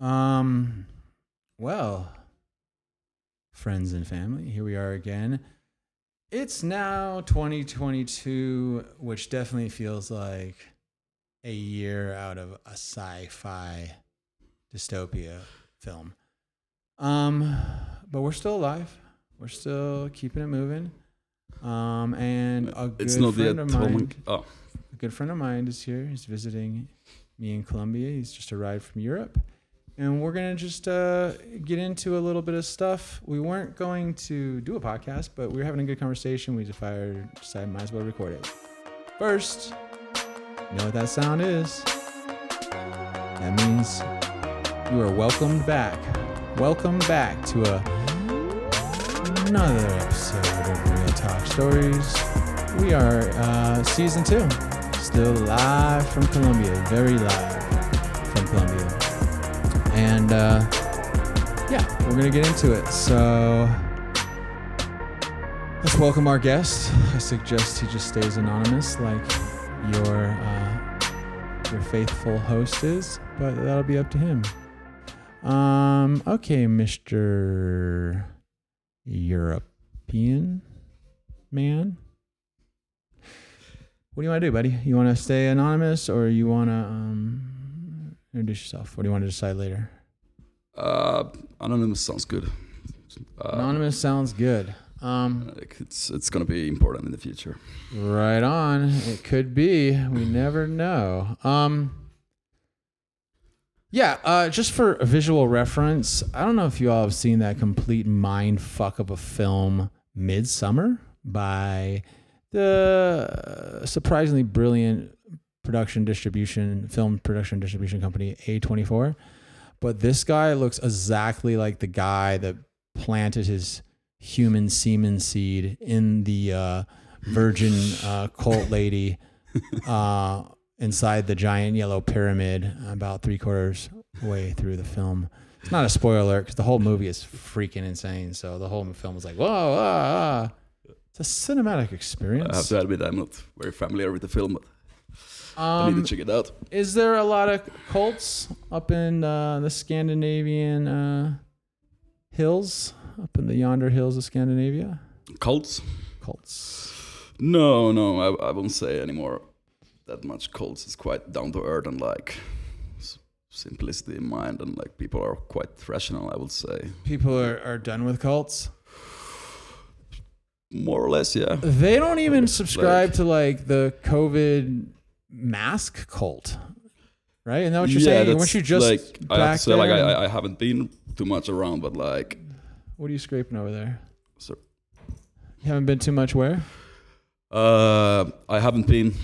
Um, well, friends and family, here we are again. It's now 2022, which definitely feels like a year out of a sci-fi dystopia film. Um, but we're still alive. We're still keeping it moving. Um, and a good It's not friend of mine, Oh, a good friend of mine is here. He's visiting me in Colombia. He's just arrived from Europe. And we're to just uh, get into a little bit of stuff. We weren't going to do a podcast, but we were having a good conversation. We decided, decided might as well record it. First, you know what that sound is? That means you are welcomed back. Welcome back to a, another episode of Real Talk Stories. We are uh, season two, still live from Colombia, very live from Colombia. And uh, yeah, we're gonna get into it. So let's welcome our guest. I suggest he just stays anonymous, like your uh, your faithful host is, but that'll be up to him. Um, okay, Mister European man. What do you want to do, buddy? You want to stay anonymous, or you want to um, introduce yourself? What do you want to decide later? uh, anonymous sounds good. Uh, Anonymous sounds good. Um, it's it's gonna be important in the future. right on. It could be. We never know. Um, yeah. Uh, just for a visual reference, I don't know if you all have seen that complete mind fuck of a film, Midsommar, by the surprisingly brilliant production distribution film production distribution company A24. But this guy looks exactly like the guy that planted his human semen seed in the uh, virgin uh, cult lady uh, inside the giant yellow pyramid about three quarters way through the film. It's not a spoiler because the whole movie is freaking insane. So the whole film was like, whoa, ah, ah. it's a cinematic experience. I have to admit, I'm not very familiar with the film, but I need Um, to check it out. is there a lot of cults up in uh, the Scandinavian uh, hills, up in the yonder hills of Scandinavia? Cults? Cults. No, no, I, I won't say anymore that much cults. It's quite down to earth and like simplicity in mind, and like people are quite rational. I would say People are, are done with cults. more or less, yeah. They don't even Like- subscribe to like the COVID mask cult, right? And that what you're yeah, saying? Once you just like I have back to say, like I, I- haven't been too much around, but like what are you scraping over there? So- You haven't been too much where? Uh, I haven't been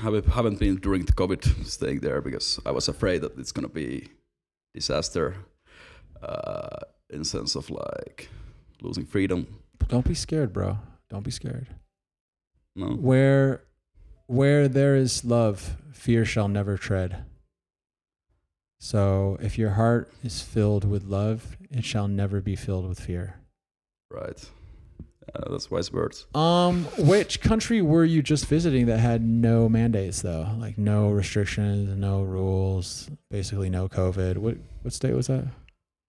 haven't been during the COVID staying there because I was afraid that it's gonna be disaster uh, in sense of like losing freedom. Don't be scared, bro. Don't be scared. No, Where where there is love, fear shall never tread. So if your heart is filled with love, it shall never be filled with fear. right. Uh, that's wise words. Um, which country were you just visiting that had no mandates though? Like no restrictions, no rules, basically no COVID. What what state was that?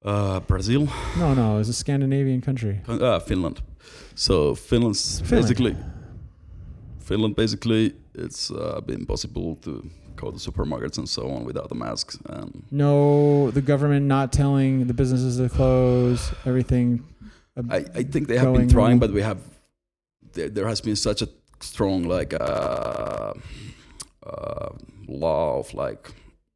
Uh, Brazil, No, no, it was a Scandinavian country. uh, Finland. So Finland's Finland. basically Finland. Basically, it's uh, been possible to go to supermarkets and so on without the masks. And No, the government not telling the businesses to close, everything. I, I think they have been trying, but we have there, there has been such a strong like uh, uh, law of like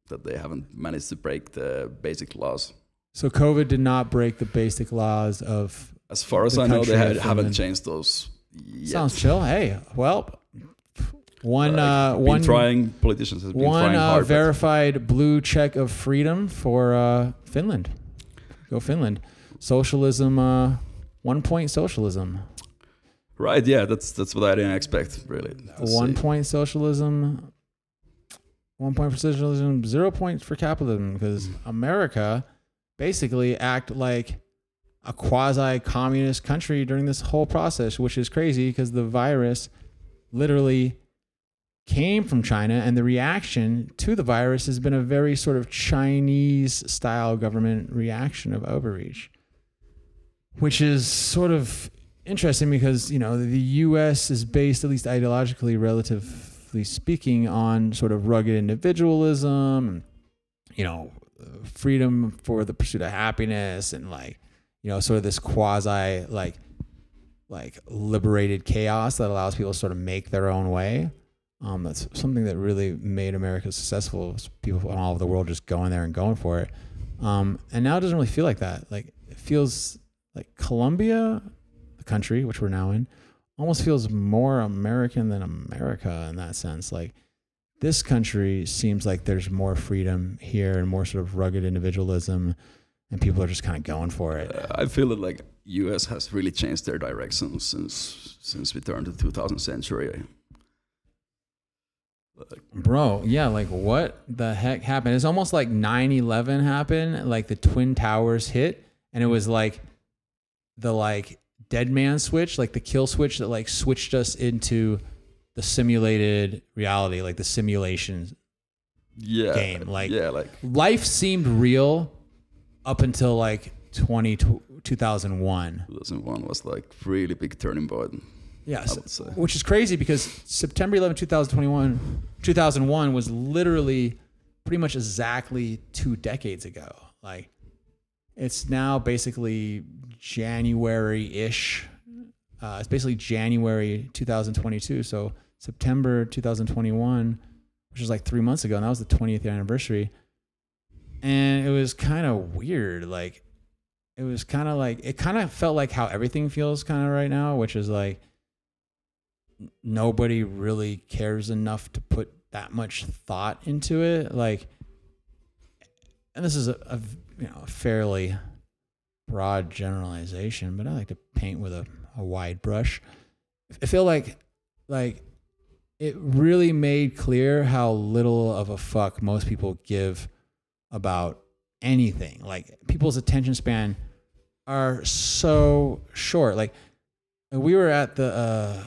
that they haven't managed to break the basic laws. So COVID did not break the basic laws of. As far as I know, they had, haven't changed those. Yet. Sounds chill. Hey, well, one Like, uh, one trying politicians have been one trying uh, hard. but- verified blue check of freedom for uh, Finland. Go Finland. Socialism, uh, one point socialism. right? Yeah, that's that's what I didn't expect really. to One see. point socialism, one point for socialism, zero points for capitalism because Mm. America basically act like a quasi communist country during this whole process, which is crazy because the virus literally came from China, and the reaction to the virus has been a very sort of Chinese style government reaction of overreach, which is sort of interesting because you know the U.S. is based, at least ideologically, relatively speaking, on sort of rugged individualism, you know, freedom for the pursuit of happiness, and like you know, sort of this quasi like like liberated chaos that allows people to sort of make their own way. Um, that's something that really made America successful. People from all over the world just going there and going for it. Um, and now it doesn't really feel like that. Like it feels like Colombia, the country which we're now in, almost feels more American than America in that sense. Like this country seems like there's more freedom here and more sort of rugged individualism, and people are just kind of going for it. Uh, I feel that like U.S. has really changed their direction since since we turned the 2000th century. Bro, yeah, like what the heck happened? It's almost like 9/11 happened, like the twin towers hit and it was like the like dead man switch, like the kill switch that like switched us into the simulated reality, like the simulation. yeah, Game, like- yeah, like Life seemed real up until like 20 2001. 2001 was like really big turning point. Yes. I would say. Which is crazy because September 11, 2021, 2001 was literally pretty much exactly two decades ago. Like, it's now basically January ish. Uh, it's basically January 2022. So, September 2021, which is like three months ago, and that was the 20th anniversary. And it was kind of weird. Like, it was kind of like, it kind of felt like how everything feels kind of right now, which is like, nobody really cares enough to put that much thought into it like and this is a, a you know a fairly broad generalization but i like to paint with a, a wide brush. I feel like like it really made clear how little of a fuck most people give about anything. Like people's attention span are so short. Like we were at the uh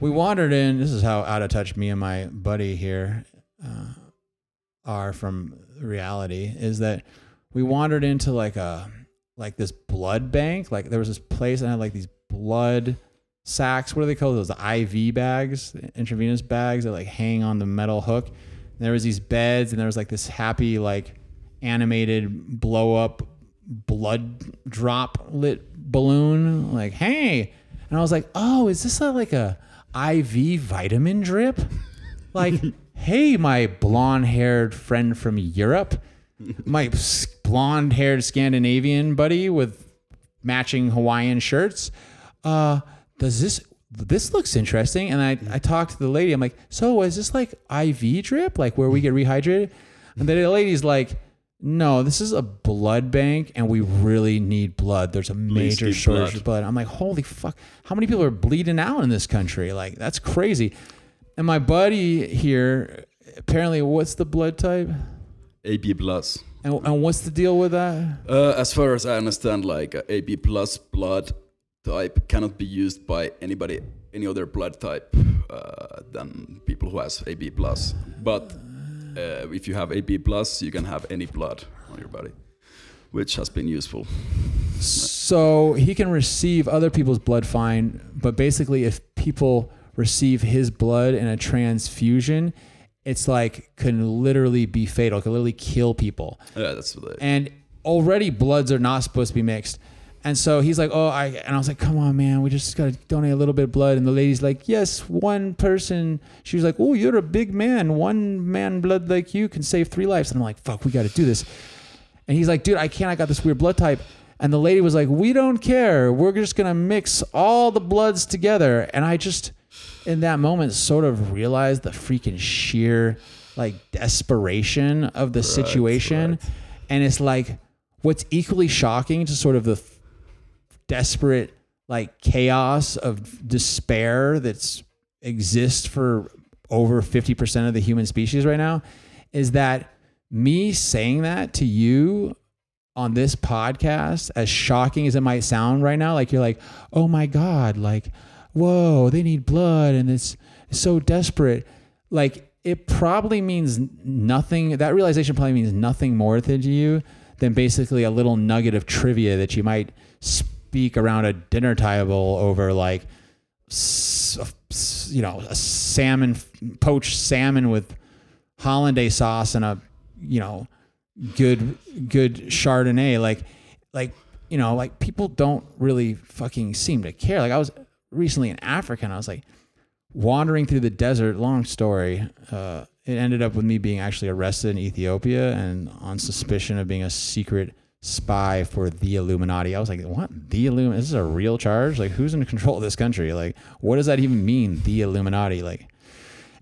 we wandered in. This is how out of touch me and my buddy here uh, are from reality. Is that we wandered into like a like this blood bank. Like there was this place and had like these blood sacks. What do they call Those IV bags, intravenous bags that like hang on the metal hook. And there was these beds, and there was like this happy like animated blow up blood drop lit balloon. Like hey. And I was like, oh, is this a, like a IV vitamin drip? Like, hey, my blonde haired friend from Europe, my blonde haired Scandinavian buddy with matching Hawaiian shirts. Uh, does this this looks interesting? And I, I talked to the lady. I'm like, so is this like IV drip, like where we get rehydrated? And the lady's like, no, this is a blood bank, and we really need blood. There's a major need shortage blood. of blood. I'm like, holy fuck! How many people are bleeding out in this country? Like, that's crazy. And my buddy here, apparently, what's the blood type? AB plus. And, and what's the deal with that? Uh, as far as I understand, like uh, AB plus blood type cannot be used by anybody, any other blood type uh, than people who has AB plus. But uh, if you have AB plus, you can have any blood on your body, which has been useful. So he can receive other people's blood fine, but basically, if people receive his blood in a transfusion, it's like can literally be fatal. It can literally kill people. Yeah, that's what they, and already bloods are not supposed to be mixed. And so he's like, "Oh, I," and I was like, "Come on, man, we just gotta donate a little bit of blood." And the lady's like, "Yes, one person." She was like, "Oh, you're a big man. One man blood like you can save three lives." And I'm like, "Fuck, we gotta do this." And he's like, "Dude, I can't. I got this weird blood type." And the lady was like, "We don't care. We're just gonna mix all the bloods together." And I just, in that moment, sort of realized the freaking sheer like desperation of the situation. right. And it's like what's equally shocking to sort of the desperate like chaos of despair that's exists for over 50% of the human species right now is that me saying that to you on this podcast as shocking as it might sound right now like you're like oh my god like whoa they need blood and it's so desperate. Like it probably means nothing. That realization probably means nothing more to you than basically a little nugget of trivia that you might speak around a dinner table over, like, you know, a salmon, poached salmon with hollandaise sauce and a, you know, good good Chardonnay. Like, like you know, like people don't really fucking seem to care. Like I was recently in Africa and I was like wandering through the desert. Long story. Uh, it ended up with me being actually arrested in Ethiopia and on suspicion of being a secret spy for the Illuminati. I was like, what? The Illuminati? Is a real charge? Like, who's in control of this country? Like, what does that even mean? The Illuminati? Like,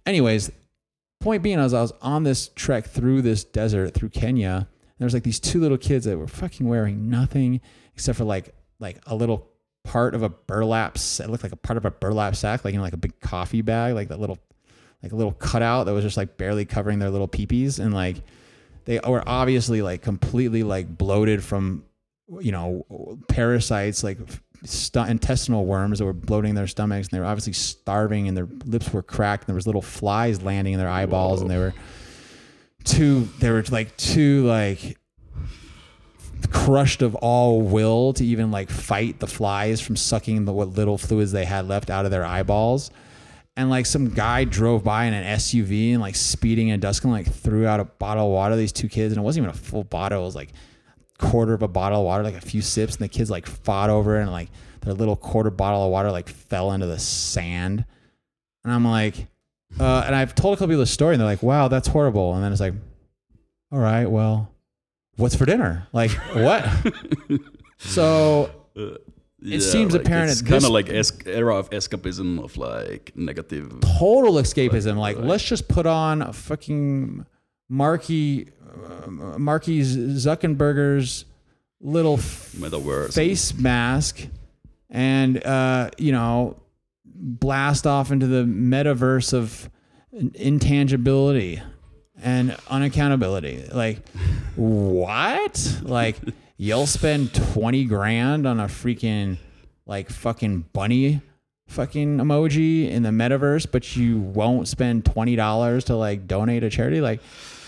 anyways, point being, as I was on this trek through this desert through Kenya, and there was like these two little kids that were fucking wearing nothing except for like like a little part of a burlap. It looked like a part of a burlap sack, like you know, like a big coffee bag, like that little like a little cutout that was just like barely covering their little peepees, and like they were obviously like completely like bloated from you know parasites like stu- intestinal worms that were bloating their stomachs and they were obviously starving and their lips were cracked and there was little flies landing in their eyeballs and they were too they were like too like crushed of all will to even like fight the flies from sucking the what little fluids they had left out of their eyeballs and like some guy drove by in an SUV and like speeding in dusk and like threw out a bottle of water to these two kids and it wasn't even a full bottle it was like quarter of a bottle of water like a few sips and the kids like fought over it and like their little quarter bottle of water like fell into the sand. And I'm like uh, and I've told a couple people the story and they're like wow that's horrible. And then it's like all right well what's for dinner? Like what? So it seems apparent It's kind of like es- era of escapism of like negative. total escapism. Like, Right. let's just put on a fucking Marky, uh, Marky Zuckerberger's little Metaverse. face mask, and uh, you know, blast off into the metaverse of intangibility and unaccountability. Like, what? Like, you'll spend twenty grand on a freaking like fucking bunny fucking emoji in the metaverse, but you won't spend twenty dollars to like donate a charity. Like,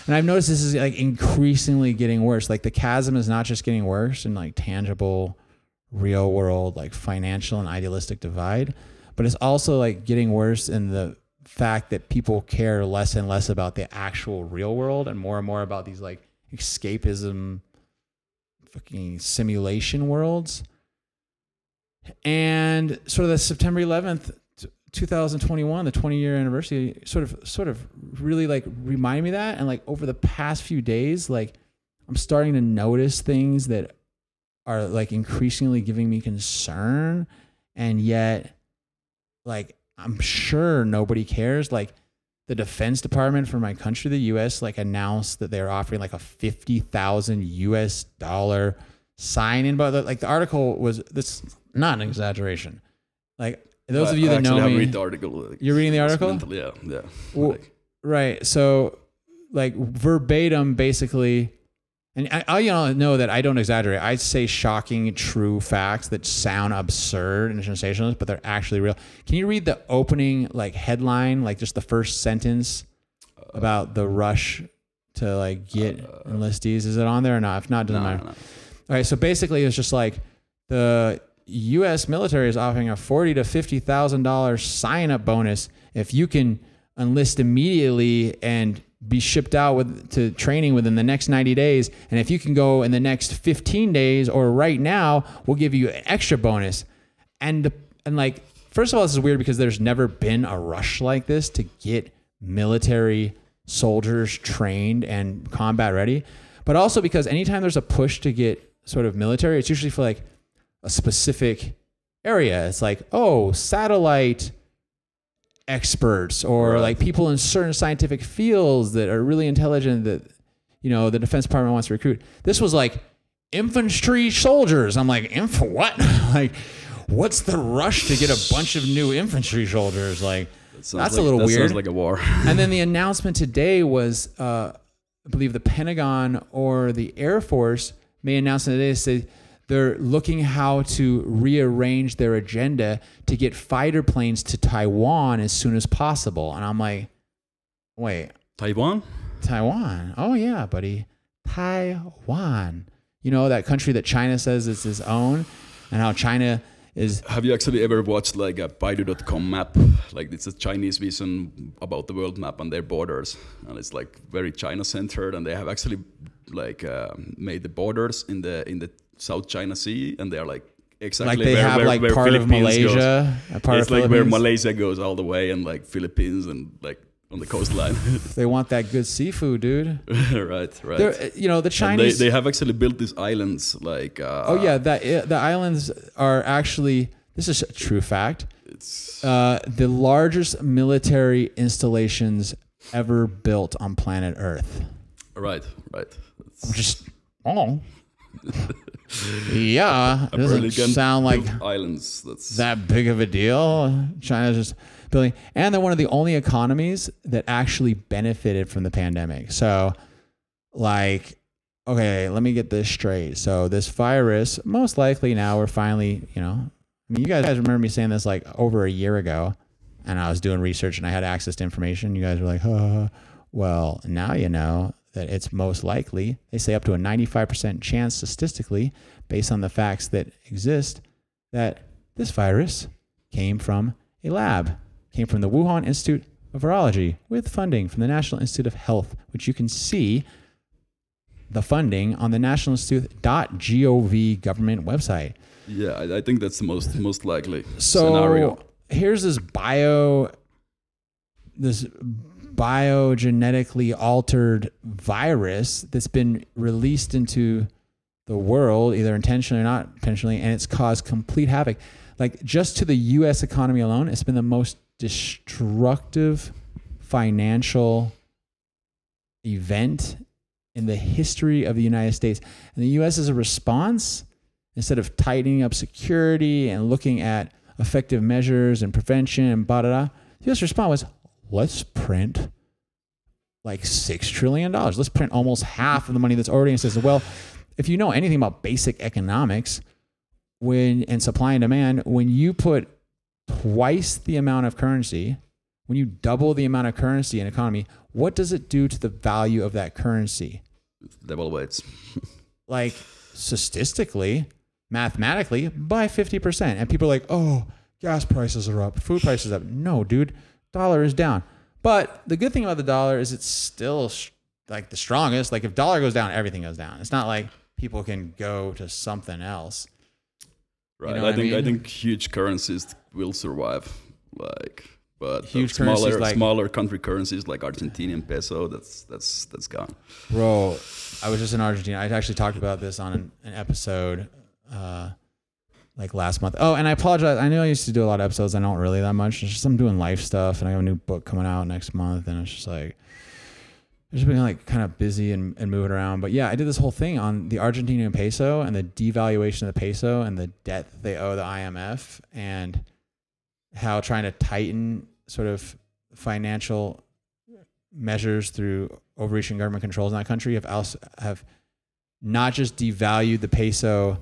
and I've noticed this is like increasingly getting worse. Like the chasm is not just getting worse in like tangible, real world, like financial and idealistic divide, but it's also like getting worse in the fact that people care less and less about the actual real world and more and more about these like escapism fucking simulation worlds and sort of the September 11th, 2021, the 20 year anniversary, sort of, sort of really like reminded me that. And like over the past few days, like I'm starting to notice things that are like increasingly giving me concern. And yet, like, I'm sure nobody cares. Like, the Defense Department for my country, the U.S., like announced that they're offering like a fifty thousand U.S. dollar sign-in. But like the article was this not an exaggeration. Like those of you that know me, read the article. like, You're reading the article? mental, yeah, yeah. Well, Like, right? So like verbatim, basically. And I, I you know, know that I don't exaggerate. I say shocking, true facts that sound absurd and sensationalist, but they're actually real. Can you read the opening like headline, like just the first sentence about the rush to like get enlistees? Is it on there or not? If not, no, doesn't no, matter. no. All right, so basically, it's just like the U.S. military is offering a forty to fifty thousand dollars sign-up bonus if you can enlist immediately and be shipped out with to training within the next ninety days. And if you can go in the next fifteen days or right now, we'll give you an extra bonus. And the, and like, first of all, this is weird because there's never been a rush like this to get military soldiers trained and combat ready. But also because anytime there's a push to get sort of military, it's usually for like a specific area. It's like, oh, satellite experts or Right. like people in certain scientific fields that are really intelligent that you know the defense department wants to recruit. This was like infantry soldiers. I'm like, inf what? like what's the rush to get a bunch of new infantry soldiers? Like That That's a little that weird. Sounds like a war. and then the announcement today was, uh, I believe the Pentagon or the Air Force may announce today say they're looking how to rearrange their agenda to get fighter planes to Taiwan as soon as possible. And I'm like, wait, Taiwan? Taiwan? Oh yeah, buddy, Taiwan. You know that country that China says is its own, and how China is Have you actually ever watched like a Baidu.com map? Like it's a Chinese vision about the world map and their borders, and it's like very China centered. And they have actually like um, made the borders in the in the South China Sea, and they're like exactly like they where, have where, like where part of Philippines goes. Malaysia, a part it's of like where Malaysia goes all the way, and like Philippines, and like on the coastline. They want that good seafood, dude. right, right. They're, you know, the And they, Chinese. they have actually built these islands like uh, oh yeah, that the islands are actually. This is a true fact. it's Uh, the largest military installations ever built on planet Earth. right right It's Just oh, yeah. It doesn't sound like islands that's that big of a deal. China's just building, and they're one of the only economies that actually benefited from the pandemic. So, like, okay, let me get this straight. So, this virus, most likely now we're finally, you know, I mean, you guys remember me saying this like over a year ago, and I was doing research and I had access to information. You guys were like, huh. Well, now you know that it's most likely, they say up to a 95% chance statistically, based on the facts that exist, that this virus came from a lab, came from the Wuhan Institute of Virology with funding from the National Institute of Health, which you can see the funding on the National nationalinstitute.gov government website. yeah I, I think that's the most most likely So scenario here's this bio this biogenetically altered virus that's been released into the world either intentionally or not intentionally and it's caused complete havoc. Like just to the US economy alone it's been the most destructive financial event in the history of the United States. And the US as a response instead of tightening up security and looking at effective measures and prevention and blah, blah, blah, the US response was let's print like six trillion dollars. Let's print almost half of the money that's already in the system. Well, if you know anything about basic economics, when and supply and demand, when you put twice the amount of currency, when you double the amount of currency in economy, what does it do to the value of that currency? devil waits like statistically, mathematically, by 50%. And people are like, oh, gas prices are up, food prices up. No, dude, dollar is down. But the good thing about the dollar is it's still like the strongest. Like if dollar goes down, everything goes down. It's not like people can go to something else. right know I what I think I, think huge currencies will survive like but Huge smaller like- smaller country currencies like Argentinian peso that's that's that's gone Bro, I was just in Argentina. I actually talked about this on an, an episode uh, like last month. Oh, and I apologize. I know I used to do a lot of episodes. I don't really that much. It's just I'm doing life stuff, and I have a new book coming out next month, and it's just like I've just been like kind of busy and, and moving around. But yeah, I did this whole thing on the Argentinian peso and the devaluation of the peso and the debt that they owe the IMF and how trying to tighten sort of financial measures through overreaching government controls in that country have also have not just devalued the peso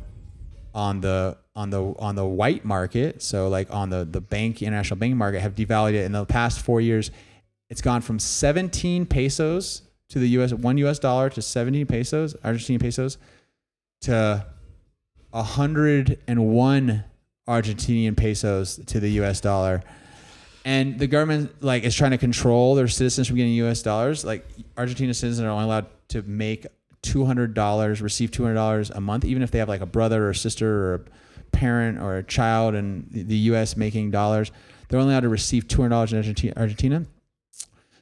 on the on the on the white market, so like on the the bank international banking market, have devalued it in the past four years. It's gone from 17 pesos to the U.S. one U.S. dollar to 17 pesos, Argentinian pesos, to 101 Argentinian pesos to the U.S. dollar. And the government like is trying to control their citizens from getting U.S. dollars. Like Argentina citizens are only allowed to make two hundred dollars, receive two hundred dollars a month, even if they have like a brother or a sister or a parent or a child in the- U.S. making dollars. They're only allowed to receive two hundred dollars in Argentina.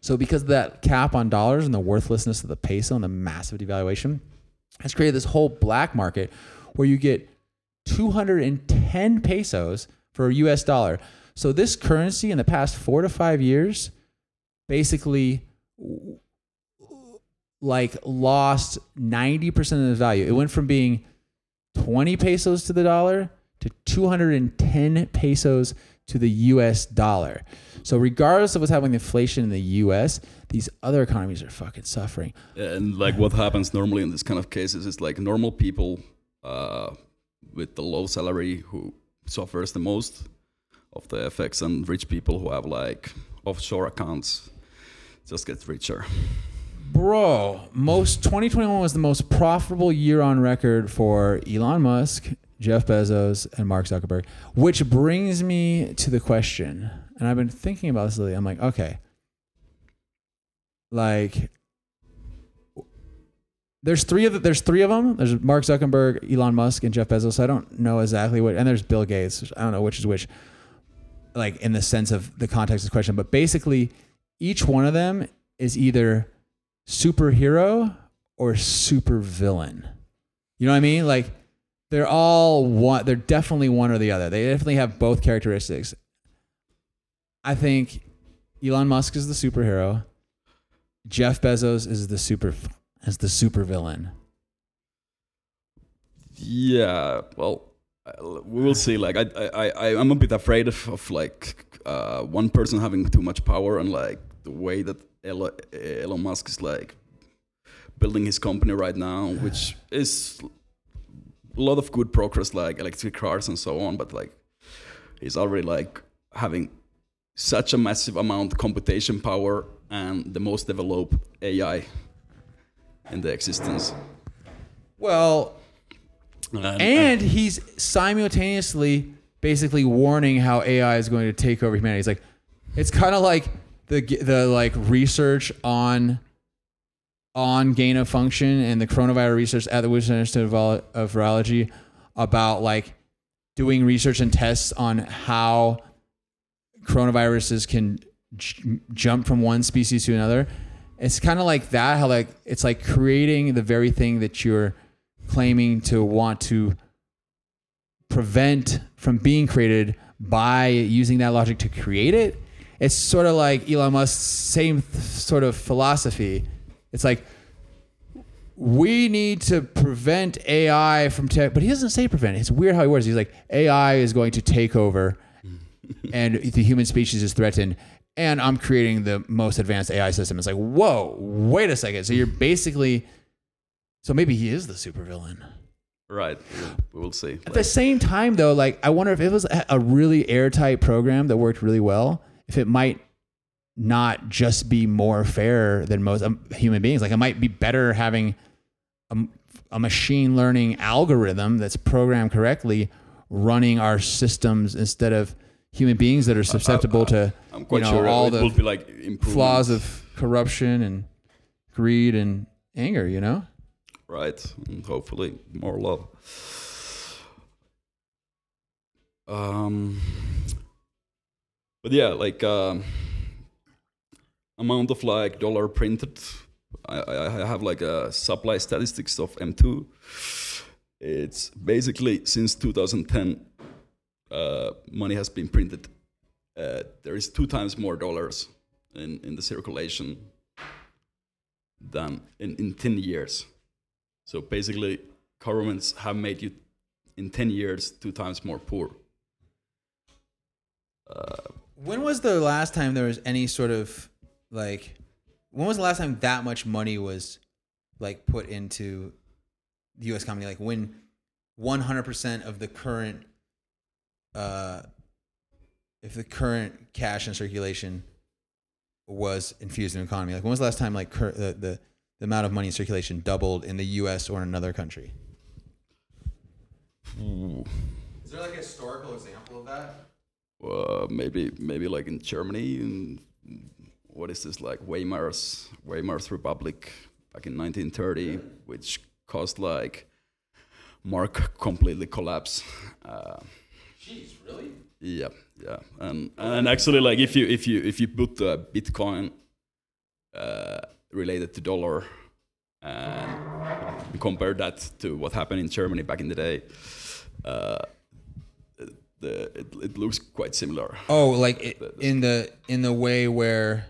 So because of that cap on dollars and the worthlessness of the peso and the massive devaluation, has created this whole black market where you get 210 pesos for a US dollar. So this currency in the past 4 to 5 years basically like lost 90% of the value. It went from being 20 pesos to the dollar to 210 pesos to the US dollar. So regardless of what's happening with inflation in the US, these other economies are fucking suffering. and like what happens normally in this kind of cases is like normal people uh with the low salary who suffers the most of the effects, and rich people who have like offshore accounts just get richer. Bro, most 2021 was the most profitable year on record for Elon Musk, Jeff Bezos, and Mark Zuckerberg. Which brings me to the question, and I've been thinking about this lately. I'm like, okay, like there's three of the, there's three of them. There's Mark Zuckerberg, Elon Musk, and Jeff Bezos. I don't know exactly what, and there's Bill Gates. I don't know which is which, like in the sense of the context of the question. But basically, each one of them is either superhero or super villain. You know what I mean? Like they're all one. They're definitely one or the other. They definitely have both characteristics. I think Elon Musk is the superhero. Jeff Bezos is the super is the super villain. Yeah, well, uh, we will see. Like, I, I, I, I'm a bit afraid of, of like uh, one person having too much power and like the way that Elon, Musk is like building his company right now, which is a lot of good progress, like electric cars and so on. But like, he's already like having such a massive amount of computation power and the most developed AI in the existence. Well, And, and uh, he's simultaneously basically warning how AI is going to take over humanity. He's like it's kind of like the the like research on on gain of function and the coronavirus research at the Wilson Institute of of Virology about like doing research and tests on how coronaviruses can j- jump from one species to another. It's kind of like that. How like it's like creating the very thing that you're claiming to want to prevent from being created by using that logic to create it. It's sort of like Elon Musk's same th- sort of philosophy. It's like we need to prevent AI from tech, but he doesn't say prevent. It's weird how he words. He's like AI is going to take over, and the human species is threatened. And I'm creating the most advanced AI system. It's like, whoa, wait a second. So you're basically, so maybe he is the supervillain. right, we will see. At the same time, though, like I wonder if it was a a really airtight program that worked really well, if it might not just be more fair than most um, human beings. Like it might be better having a, a machine learning algorithm that's programmed correctly running our systems instead of human beings that are susceptible to I'm you know sure all the like flaws of corruption and greed and anger. You know. right, and hopefully more love. Um, but yeah, like um, amount of like dollar printed. I, I have like a supply statistics of M2. It's basically since 2010, uh, money has been printed. Uh, there is two times more dollars in, in the circulation than in, in 10 years. So basically, governments have made you in 10 years two times more poor. When was the last time there was any sort of like when was the last time that much money was like put into the US economy like when 100% of the current uh if the current cash in circulation was infused in the economy? Like when was the last time like cur- the, the the amount of money in circulation doubled in the US or in another country? Is there like a historical example of that? Uh, maybe maybe like in Germany, in, what is this like Weimar's Weimar's Republic back in 1930, which caused like mark completely collapse. Uh, Jeez, really? Yeah, yeah, and and actually, like if you if you if you put the Bitcoin uh, related to dollar and compare that to what happened in Germany back in the day, uh, the it, it looks quite similar. Oh, like i in the in the way where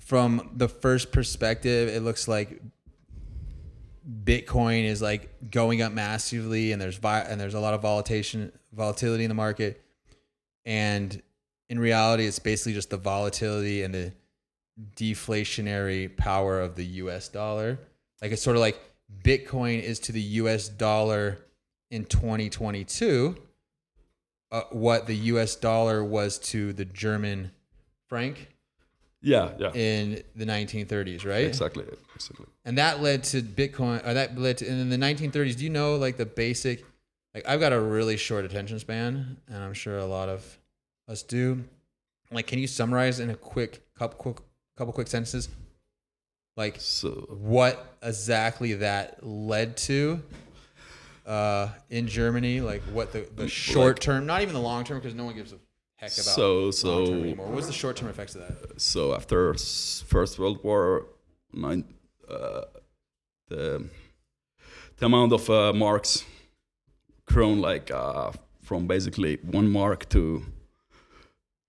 from the first perspective it looks like Bitcoin is like going up massively and there's vi- and there's a lot of volatility volatility in the market and in reality it's basically just the volatility and the deflationary power of the US dollar. Like it's sort of like Bitcoin is to the US dollar in 2022 uh, what the US dollar was to the German franc Yeah, yeah. in the 1930s, right? Exactly, exactly. And that led to Bitcoin, or that led to, and in the 1930s, do you know like the basic, like I've got a really short attention span, and I'm sure a lot of us do. Like, can you summarize in a quick couple quick couple quick sentences, like So what exactly that led to uh, in Germany? Like what the, the short term, not even the long term, because no one gives a heck about So- so- anymore. What's the short term effects of that? so after First World War, nine, uh, the the amount of uh, marks grown like uh, from basically one mark to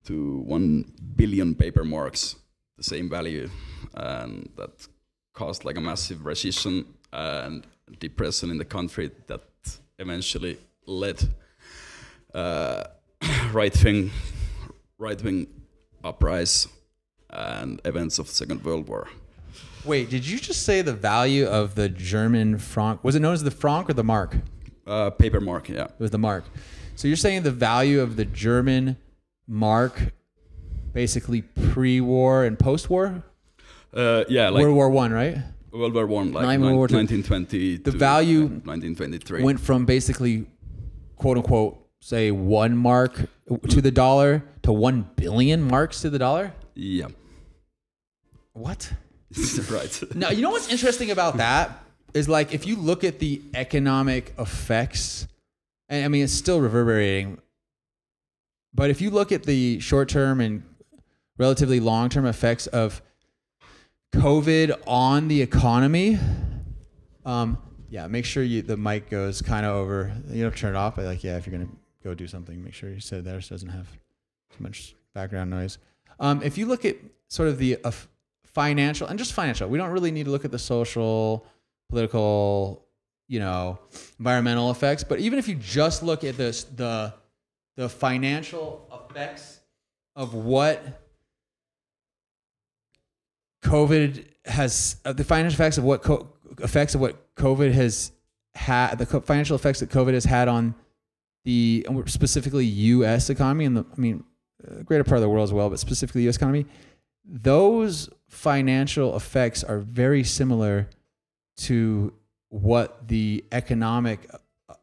to one billion paper marks, the same value, and that caused like a massive recession and depression in the country that eventually led uh, right wing right wing uprise and events of the Second World War. Wait, did you just say the value of the German franc? Was it known as the franc or the mark? Uh, paper mark, yeah. It was the mark. So you're saying the value of the German mark, basically pre-war and post-war, Uh, yeah, like World War One, right? World War One, like Not World 1920. The value 1923. Went from basically, quote unquote, say one mark to the dollar to one billion marks to the dollar. yeah, What? right. Now, you know what's interesting about that is like if you look at the economic effects, and I mean it's still reverberating, but if you look at the short term and relatively long term effects of COVID on the economy, um, yeah, make sure you the mic goes kind of over. You don't turn it off, but like yeah, if you're gonna go do something, make sure you sit there so it doesn't have too much background noise. Um, if you look at sort of the uh, financial and just financial, we don't really need to look at the social, political, you know, environmental effects. But even if you just look at this, the the financial effects of what COVID has, uh, the financial effects of what co- effects of what COVID has had, the co- financial effects that COVID has had on the specifically U.S. economy and the, I mean, a greater part of the world as well, but specifically U.S. economy. Those financial effects are very similar to what the economic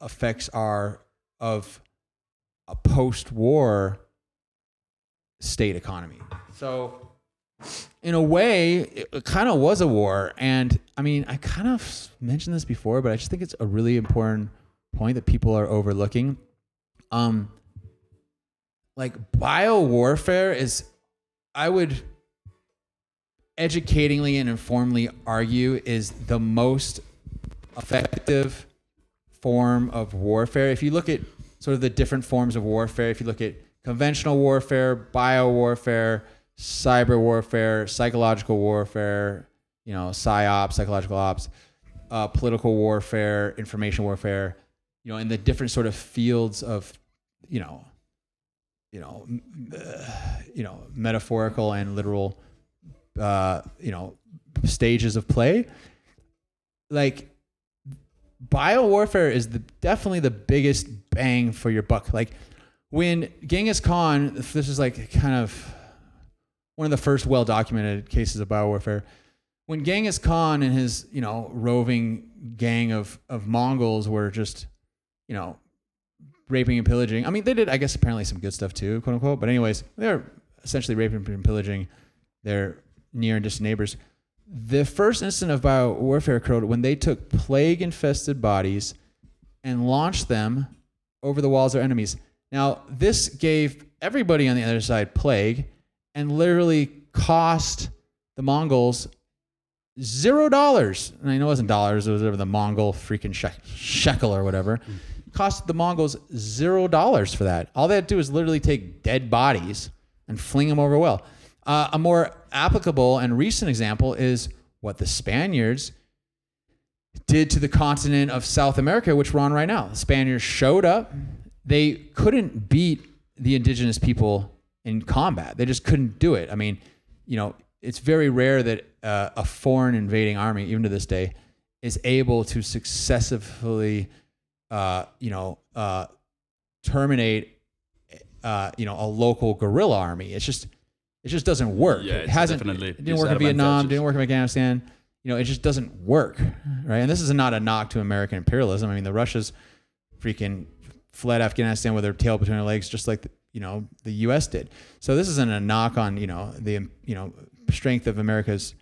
effects are of a post-war state economy. So, in a way, it, kind of was a war. And I mean, I kind of mentioned this before, but I just think it's a really important point that people are overlooking. Um, like bio warfare is, I would educatingly and informally argue, is the most effective form of warfare. If you look at sort of the different forms of warfare, if you look at conventional warfare, bio warfare, cyber warfare, psychological warfare, you know, psyops, psychological ops, uh, political warfare, information warfare, you know, in the different sort of fields of, you know, you know, uh, you know, metaphorical and literal, uh, you know, stages of play. Like, bio warfare is the, definitely the biggest bang for your buck. Like, when Genghis Khan, this is like kind of one of the first well documented cases of bio warfare. When Genghis Khan and his, you know, roving gang of, of Mongols were just, you know, raping and pillaging. I mean, they did, I guess, apparently some good stuff too, quote unquote. But anyways, they're essentially raping and pillaging their near and distant neighbors. The first incident of bio warfare occurred when they took plague infested bodies and launched them over the walls of their enemies. Now, this gave everybody on the other side plague and literally cost the Mongols zero dollars. And I know it wasn't dollars, it was whatever the Mongol freaking shek- shekel or whatever. Cost the Mongols zero dollars for that. All they had to do was literally take dead bodies and fling them over a well. Uh, a more applicable and recent example is what the Spaniards did to the continent of South America, which we're on right now. The Spaniards showed up. They couldn't beat the indigenous people in combat. They just couldn't do it. I mean, you know, it's very rare that uh, a foreign invading army, even to this day, is able to successfully uh, you know, uh, terminate, uh, you know, a local guerrilla army. It's just, it just doesn't work. Yeah, it hasn't. definitely It didn't work in Vietnam. Didn't work in Afghanistan. You know, it just doesn't work, right? And this is not a knock to American imperialism. I mean, the Russians freaking fled Afghanistan with their tail between their legs, just like the, you know the U.S. did. So this isn't a knock on you know the you know strength of America's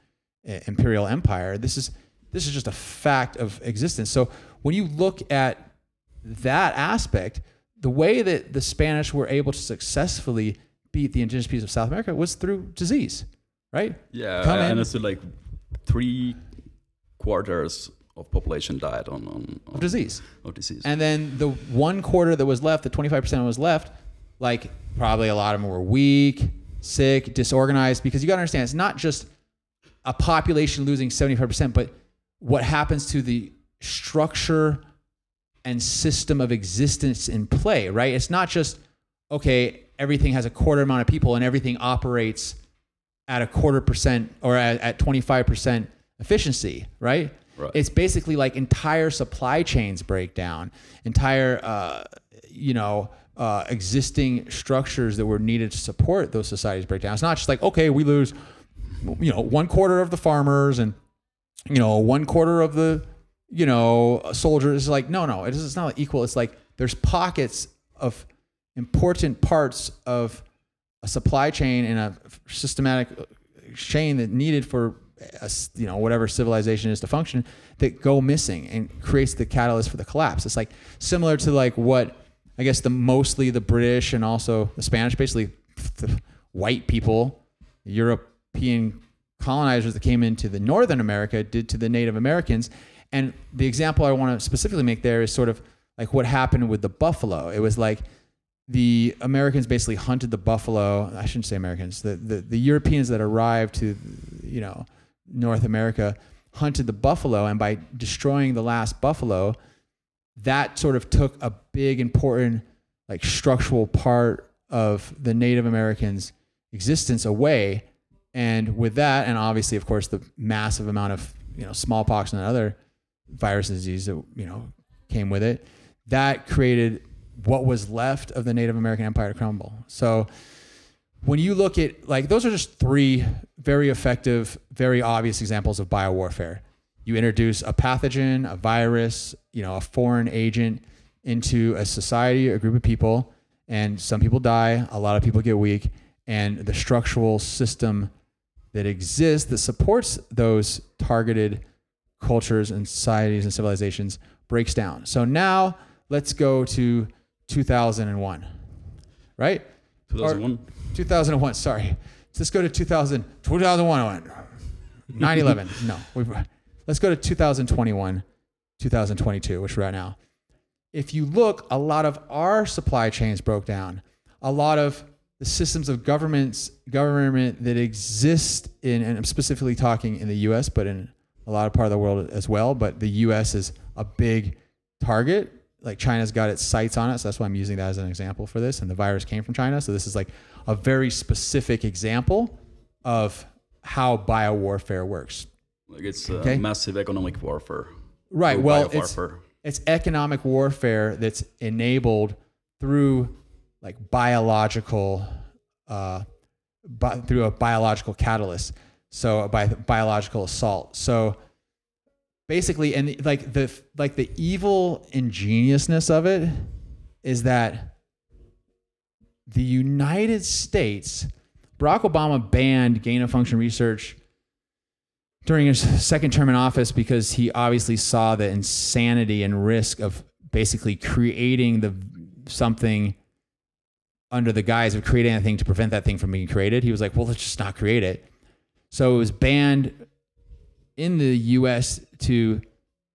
uh, imperial empire. This is this is just a fact of existence. So when you look at that aspect, the way that the Spanish were able to successfully beat the indigenous peoples of South America was through disease, right? Yeah, Come and in. it's like three quarters of population died on on, on Of disease. of disease. And then the one quarter that was left, the 25% that was left, like probably a lot of them were weak, sick, disorganized, because you got to understand, it's not just a population losing 75%, but what happens to the structure and system of existence in play, right? It's not just, okay, everything has a quarter amount of people and everything operates at a quarter percent or at, at 25% efficiency, right? Right. It's basically like entire supply chains break down, entire, uh, you know, uh, existing structures that were needed to support those societies break down. It's not just like, okay, we lose, you know, one quarter of the farmers and, you know, one quarter of the, you know, soldiers. It's like, no, no, it's, it's not equal. It's like there's pockets of important parts of a supply chain and a systematic chain that needed for a s you know whatever civilization is to function that go missing and creates the catalyst for the collapse. It's like similar to like what I guess the mostly the British and also the Spanish, basically the white people, European colonizers that came into the Northern America did to the Native Americans. And the example I want to specifically make there is sort of like what happened with the buffalo. It was like the Americans basically hunted the buffalo. I shouldn't say Americans. The, the the Europeans that arrived to you know North America hunted the buffalo, and by destroying the last buffalo, that sort of took a big important like structural part of the Native Americans' existence away. And with that, and obviously, of course, the massive amount of you know smallpox and other virus disease that you know came with it, that created what was left of the Native American empire to crumble. So when you look at like those are just three very effective, very obvious examples of biowarfare. You introduce a pathogen, a virus, you know, a foreign agent into a society, a group of people, and some people die, a lot of people get weak, and the structural system that exists that supports those targeted cultures and societies and civilizations breaks down. So now let's go to 2001, right? 2001. 2001, sorry. Let's go to 2000, 2001, 9 11. No, we've, let's go to 2021, 2022, which at now. If you look, a lot of our supply chains broke down. A lot of the systems of governments, government that exist in, and I'm specifically talking in the US, but in a lot of part of the world as well. But the US is a big target. Like China's got its sights on it. So that's why I'm using that as an example for this. And the virus came from China. So this is like a very specific example of how biowarfare works. Like it's uh, Okay. massive economic warfare. Right. Well, it's, it's economic warfare that's enabled through like biological, uh, bi- through a biological catalyst. So by biological assault. So basically, and like the like the evil ingeniousness of it is that the United States, Barack Obama banned gain of function research during his second term in office because he obviously saw the insanity and risk of basically creating the something under the guise of creating a thing to prevent that thing from being created. He was like, well, let's just not create it. So it was banned in the US to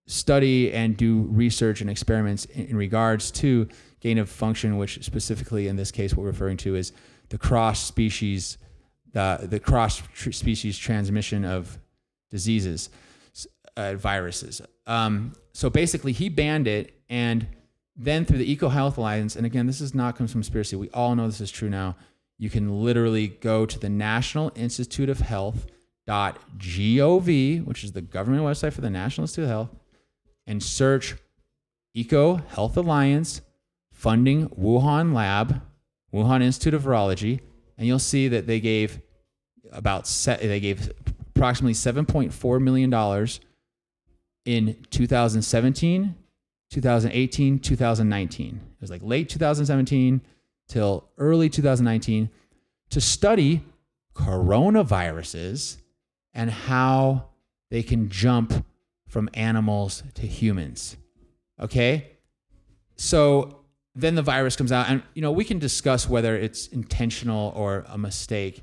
study and do research and experiments in, regards to gain of function, which specifically in this case, what we're referring to is the cross species, the, the cross tr- species transmission of diseases, uh, viruses. Um, so basically, he banned it, and then through the Eco Health Alliance, and again, this is not comes from conspiracy. We all know this is true now. You can literally go to the National Institute of Health .gov, which is the government website for the National Institute of Health, and search Eco Health Alliance funding Wuhan Lab, Wuhan Institute of Virology, and you'll see that they gave about they gave approximately 7.4 million dollars in 2017, 2018, 2019. It was like late 2017 till early 2019 to study coronaviruses and how they can jump from animals to humans. Okay? So then the virus comes out, and you know, we can discuss whether it's intentional or a mistake,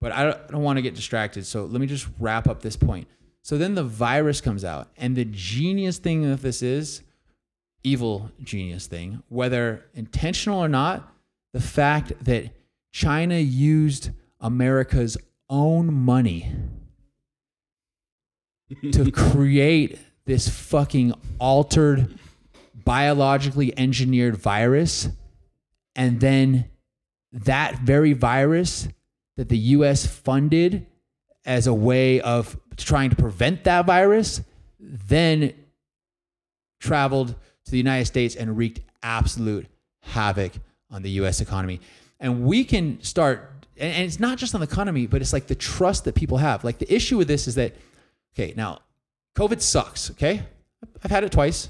but I don't, don't want to get distracted. So let me just wrap up this point. So then the virus comes out, and the genius thing of this is evil genius thing, whether intentional or not, the fact that China used America's own money to create this fucking altered, biologically engineered virus. And then that very virus that the US funded as a way of trying to prevent that virus then traveled to the United States and wreaked absolute havoc on the US economy. And we can start, and it's not just on the economy, but it's like the trust that people have. Like the issue with this is that, okay, now COVID sucks, okay? I've had it twice.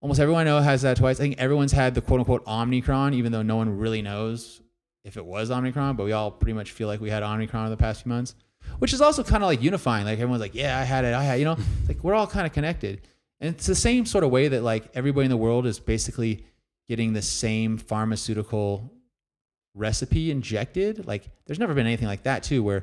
Almost everyone I know has that twice. I think everyone's had the quote unquote Omicron, even though no one really knows if it was Omicron, but we all pretty much feel like we had Omicron in the past few months, which is also kind of like unifying. Like everyone's like, yeah, I had it, I had, you know, like we're all kind of connected. And it's the same sort of way that like everybody in the world is basically getting the same pharmaceutical recipe injected. Like there's never been anything like that too, where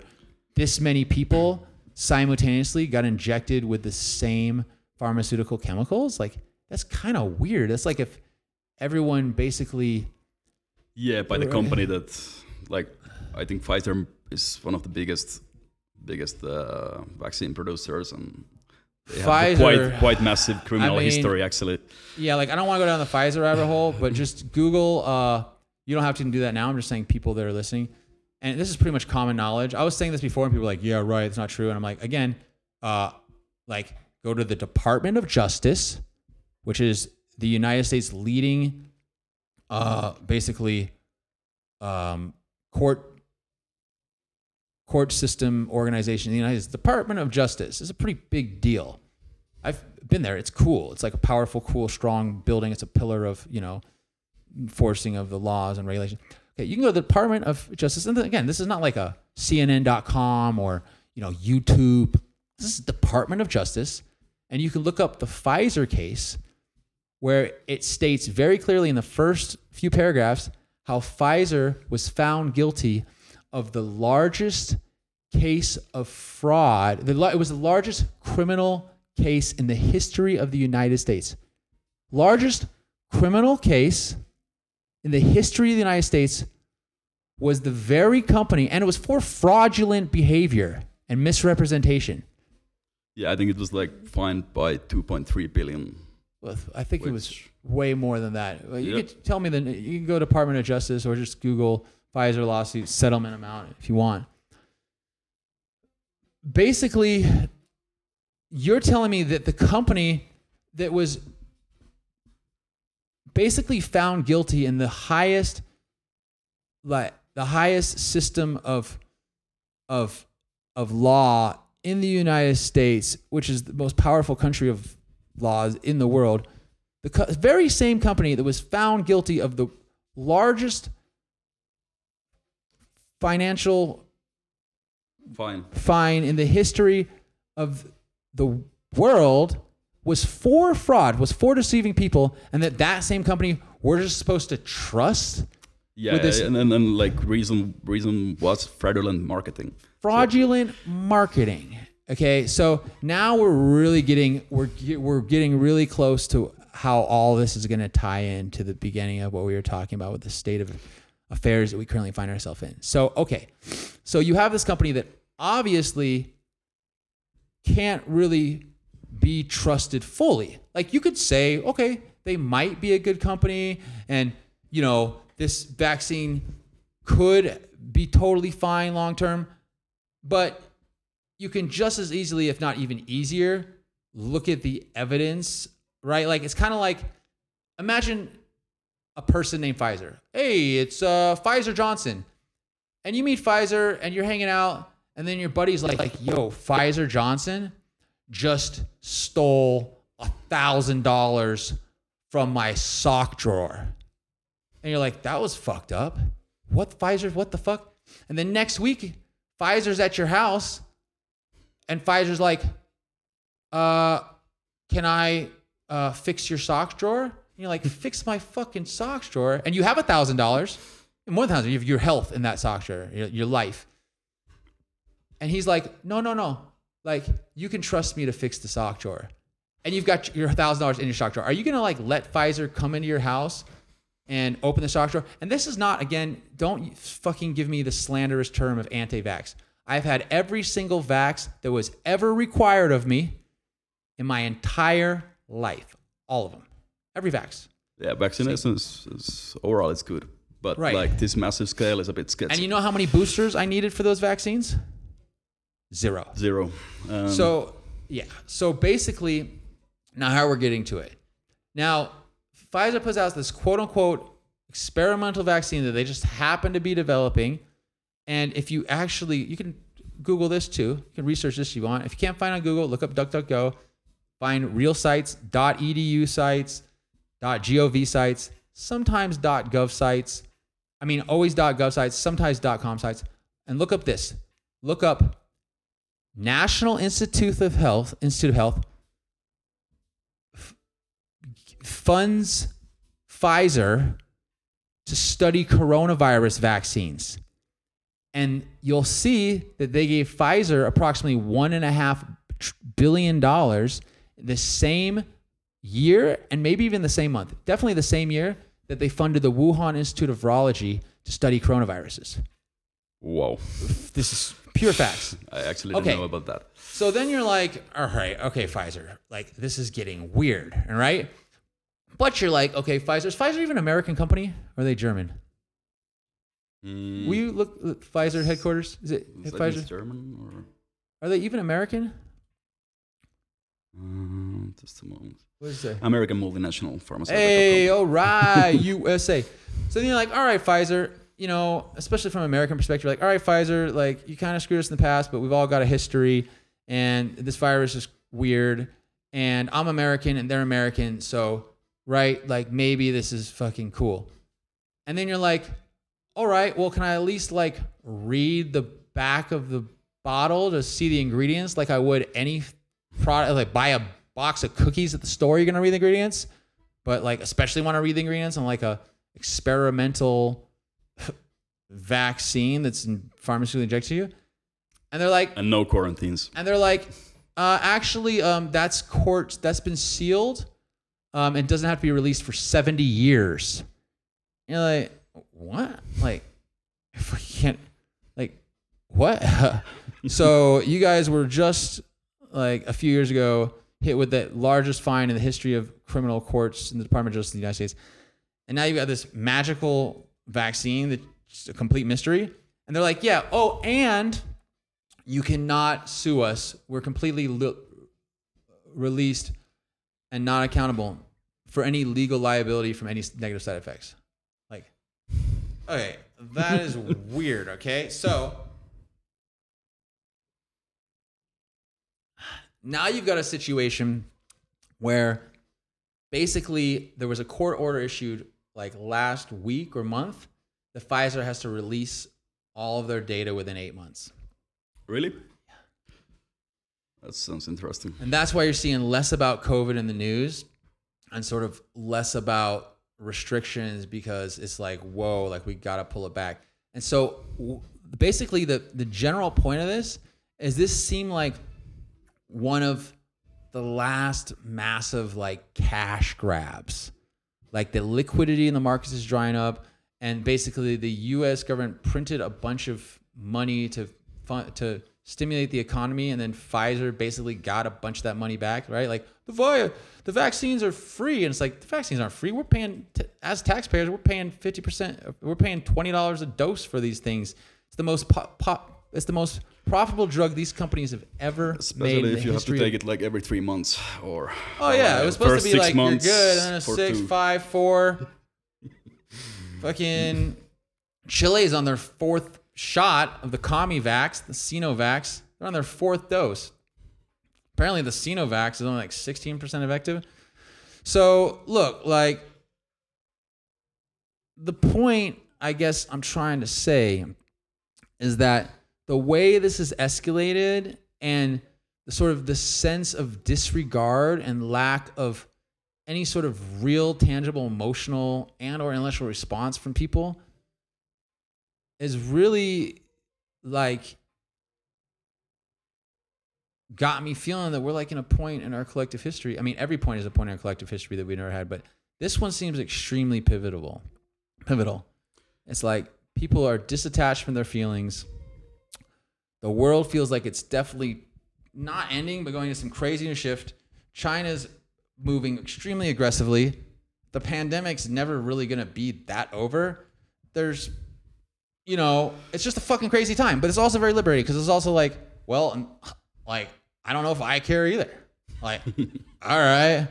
this many people simultaneously got injected with the same pharmaceutical chemicals. Like that's kind of weird. That's like if everyone basically Yeah, by the Right. company that, like, I think Pfizer is one of the biggest, biggest uh, vaccine producers, and they Pfizer- quite quite massive criminal mean- history actually. Yeah, like I don't want to go down the Pfizer rabbit hole, but just Google. Uh, you don't have to do that now. I'm just saying people that are listening, and this is pretty much common knowledge. I was saying this before, and people were like, "Yeah, right, it's not true." And I'm like, again, uh, like go to the Department of Justice, which is the United States leading, uh, basically, um, court court system organization in the United States. Department of Justice is a pretty big deal. I've been there. It's cool. It's like a powerful, cool, strong building. It's a pillar of, you know, enforcing of the laws and regulations. Okay, you can go to the Department of Justice. And again, this is not like a CNN.com or, you know, YouTube. This is Department of Justice. And you can look up the Pfizer case where it states very clearly in the first few paragraphs how Pfizer was found guilty of the largest case of fraud. It was the largest criminal case in the history of the United States. Largest criminal case in the history of the United States was the very company, and it was for fraudulent behavior and misrepresentation. Yeah, I think it was like fined by 2.3 billion. I think it was Which- way more than that. Well, You Yep. could tell me the you can go to Department of Justice or just Google Pfizer lawsuit settlement amount if you want. Basically, you're telling me that the company that was basically found guilty in the highest like the highest system of of of law in the United States, which is the most powerful country of laws in the world, the co- very same company that was found guilty of the largest financial Fine. fine in the history of the world was for fraud, was for deceiving people, and that that same company we're just supposed to trust Yeah, With this- and then and like reason reason was fraudulent marketing. fraudulent marketing. Okay, so now we're really getting we're we're getting really close to how all this is going to tie into the beginning of what we were talking about with the state of affairs that we currently find ourselves in. So, okay, so you have this company that obviously can't really be trusted fully. Like you could say, okay, they might be a good company, and you know this vaccine could be totally fine long term, but you can just as easily, if not even easier, look at the evidence, right? Like it's kind of like imagine a person named Pfizer. Hey, it's uh, Pfizer Johnson. And you meet Pfizer and you're hanging out, and then your buddy's like, like yo, Pfizer Johnson just stole a thousand dollars from my sock drawer. And you're like, that was fucked up. What Pfizer? What the fuck? And then next week, Pfizer's at your house, and Pfizer's like, uh, can I uh, fix your socks drawer? And you're like, fix my fucking socks drawer. And you have a thousand dollars, more than thousand. You have your health in that socks drawer, your, your life. And he's like, no, no, no. Like, you can trust me to fix the sock drawer. And you've got your thousand dollars in your sock drawer. Are you gonna like let Pfizer come into your house and open the sock drawer? And this is not, again, don't fucking give me the slanderous term of anti-vax. I've had every single vax that was ever required of me in my entire life. All of them. Every vax. Yeah, vaccination is, is overall it's good, but Right. like this massive scale is a bit sketchy. And you know how many boosters I needed for those vaccines? Zero. Zero. Um, So, yeah. So basically, now how we're getting to it. Now, Pfizer puts out this quote unquote experimental vaccine that they just happen to be developing. And if you actually, you can Google this too. You can research this if you want. If you can't find on Google, look up DuckDuckGo. Find real sites, .edu sites, .gov sites, sometimes .gov sites. I mean, always .gov sites, sometimes .com sites. And look up this. Look up National Institute of Health, Institute of Health funds Pfizer to study coronavirus vaccines. And you'll see that they gave Pfizer approximately one and a half billion dollars the same year and maybe even the same month, definitely the same year that they funded the Wuhan Institute of Virology to study coronaviruses. Whoa. This is pure facts. I actually didn't know about that. So then you're like, all right, okay, Pfizer, like this is getting weird, all right? But you're like, okay, Pfizer, is Pfizer even an American company or are they German? Mm, Will you look at Pfizer headquarters? Is it is Pfizer? German or Are they even American? um, just a moment? What it say? American multinational pharmaceutical Hey, company. all right, USA. So then you're like, all right, Pfizer, you know, especially from an American perspective, you're like, all right, Pfizer, like you kind of screwed us in the past, but we've all got a history and this virus is weird. And I'm American and they're American. So, right, like maybe this is fucking cool. And then you're like, all right, well, can I at least like read the back of the bottle to see the ingredients like I would any product, like buy a box of cookies at the store, you're gonna read the ingredients, but like especially want to read the ingredients on like a experimental vaccine that's in pharmaceutically injected to you. And they're like, And no quarantines. and they're like, uh, actually, um, that's court that's been sealed. Um, and doesn't have to be released for 70 years. You're like, what? Like, if we can't, like, what? so you guys were just like a few years ago hit with the largest fine in the history of criminal courts in the Department of Justice in the United States. And now you've got this magical vaccine that's a complete mystery. And they're like, yeah, oh, and you cannot sue us. We're completely li- released and not accountable for any legal liability from any negative side effects. Okay, that is weird. Okay, so now you've got a situation where basically there was a court order issued like last week or month that Pfizer has to release all of their data within eight months. Really? That sounds interesting. And that's why you're seeing less about COVID in the news and sort of less about restrictions because it's like, whoa, like we got to pull it back. And so w- basically, the, the general point of this is this seemed like one of the last massive like cash grabs. Like the liquidity in the markets is drying up, and basically the U.S. government printed a bunch of money to fund, to stimulate the economy, and then Pfizer basically got a bunch of that money back, right? Like the vi- the vaccines are free, and it's like the vaccines aren't free. We're paying t- as taxpayers, we're paying fifty percent, we're paying twenty dollars a dose for these things. It's the most pop, pop it's the most profitable drug these companies have ever made. Especially if you have to take it like every three months or. Oh yeah, uh, it was supposed first to be six like you're good, and then six, two. five, four. Fucking Chile's on their fourth shot of the Comivax, the Sinovax. They're on their fourth dose. Apparently, the Sinovax is only like 16% effective. So, look, like, the point I guess I'm trying to say is that the way this is escalated and the sort of the sense of disregard and lack of any sort of real tangible emotional and or intellectual response from people is really like got me feeling that we're like in a point in our collective history. I mean, every point is a point in our collective history that we never had, but this one seems extremely pivotal. Pivotal. It's like people are disattached from their feelings. The world feels like it's definitely not ending, but going to some crazy new shift. China's moving extremely aggressively. The pandemic's never really going to be that over. There's, you know, it's just a fucking crazy time, but it's also very liberating because it's also like, well, like, I don't know if I care either. Like, all right.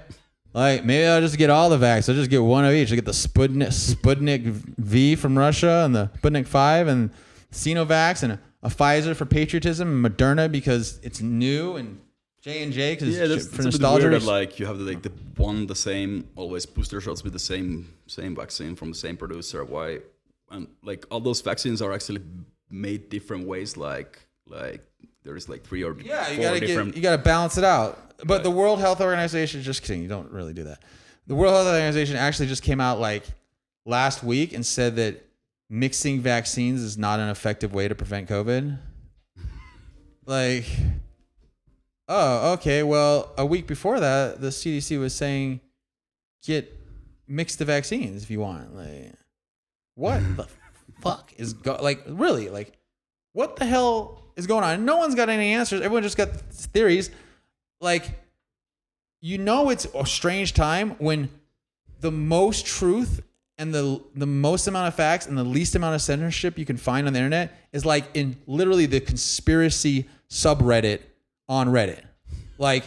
Like, maybe I'll just get all the vax. I'll just get one of each. I'll get the Sputnik, Sputnik V from Russia and the Sputnik 5 and Sinovax and a, a Pfizer for patriotism and Moderna because it's new and J&J because Yeah, that's, for that's a bit nostalgia. weird that like you have the, like the one the same always booster shots with the same same vaccine from the same producer. Why and like all those vaccines are actually made different ways. Like like there is like three or Yeah, you gotta different. get, you gotta balance it out. But the World Health Organization, just kidding, you don't really do that. The World Health Organization actually just came out like last week and said that mixing vaccines is not an effective way to prevent COVID. Like, oh, okay. Well, a week before that, the CDC was saying get mix the vaccines if you want. Like, what the fuck is go like really like what the hell is going on? No one's got any answers. Everyone just got theories. Like, you know, it's a strange time when the most truth and the the most amount of facts and the least amount of censorship you can find on the internet is like in literally the conspiracy subreddit on Reddit. Like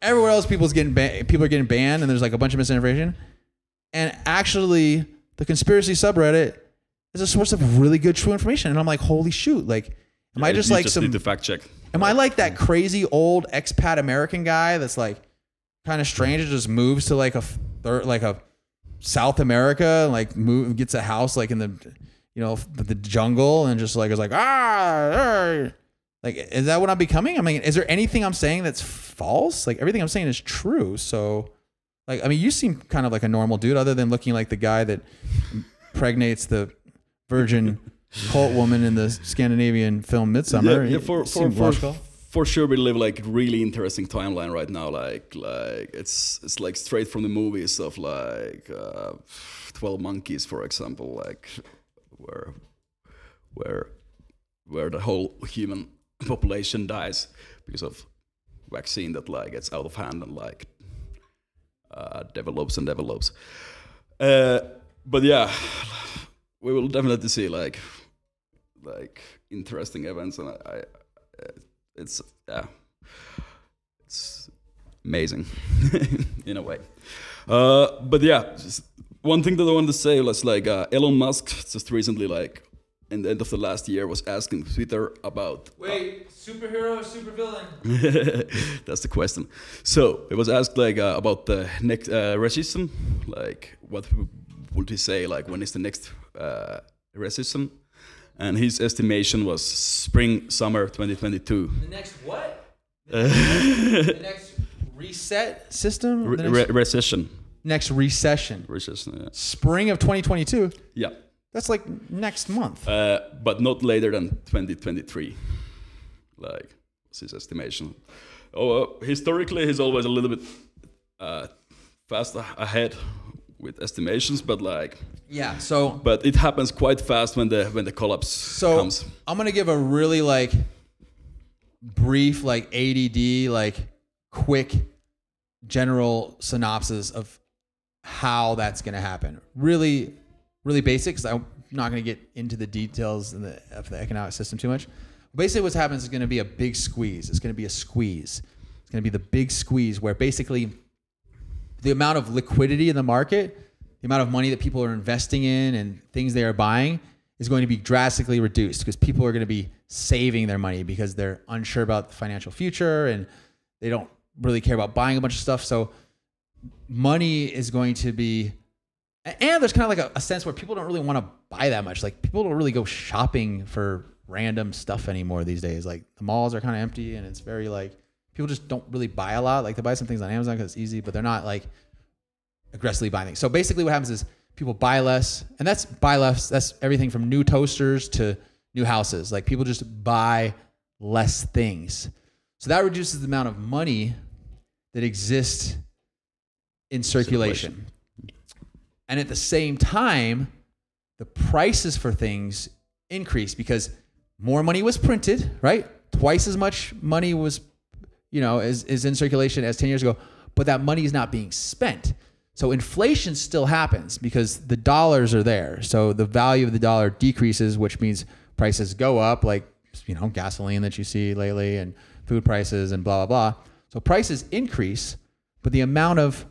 everywhere else, people's getting ba- people are getting banned, and there's like a bunch of misinformation. And actually, the conspiracy subreddit is a source of really good true information. And I'm like, holy shoot! Like, am I just like just some? need to fact check. Am I like that crazy old expat American guy that's like kind of strange and just moves to like a third, like a South America, and like move gets a house like in the you know the, jungle and just like is like ah." like is that what I'm becoming? I mean, is there anything I'm saying that's false? Like everything I'm saying is true. So like I mean, you seem kind of like a normal dude, other than looking like the guy that impregnates the virgin cult woman in the Scandinavian film Midsommar. Yeah, yeah for, for, for, for sure we live like really interesting timeline right now. Like like it's it's like straight from the movies of like uh, Twelve Monkeys, for example, like where where where the whole human population dies because of vaccine that like gets out of hand and like uh, develops and develops. Uh, but yeah, we will definitely see like like interesting events, and I, I it's yeah, it's amazing in a way. Uh, but yeah, one thing that I wanted to say was like uh, Elon Musk just recently like in the end of the last year was asking Twitter about Wait, superhero or supervillain? That's the question. So it was asked like uh, about the next uh, recession, like what would he say, like when is the next uh, recession? And his estimation was spring summer 2022. The next what? The next reset system? Re- The next, re- recession, next recession. recession. Yeah. Spring of 2022. yeah. That's like next month. Uh, but not later than 2023. Like, what's his estimation? Oh, uh, historically, he's always a little bit uh, fast ahead with estimations, but like, Yeah. So but it happens quite fast when the when the collapse so comes. I'm gonna give a really like brief, like ADD, like quick general synopsis of how that's gonna happen. Really, really basic. Because I'm not gonna get into the details in the, of the economic system too much. Basically, what's happens is going to be a big squeeze. It's going to be a squeeze. It's going to be the big squeeze where basically the amount of liquidity in the market, the amount of money that people are investing in and things they are buying is going to be drastically reduced because people are going to be saving their money because they're unsure about the financial future and they don't really care about buying a bunch of stuff. So money is going to be and there's kind of like a, a sense where people don't really want to buy that much. Like people don't really go shopping for random stuff anymore these days. Like the malls are kind of empty and it's very like people just don't really buy a lot. Like they buy some things on Amazon because it's easy, but they're not like aggressively buying things. So basically, what happens is people buy less, and that's buy less. That's everything from new toasters to new houses. Like people just buy less things. So that reduces the amount of money that exists in circulation. And at the same time, the prices for things increase because more money was printed, right? Twice as much money was, you know, is, is in circulation as 10 years ago, but that money is not being spent. So inflation still happens because the dollars are there. So the value of the dollar decreases, which means prices go up, like, you know, gasoline that you see lately and food prices and blah, blah, blah. So prices increase, but the amount of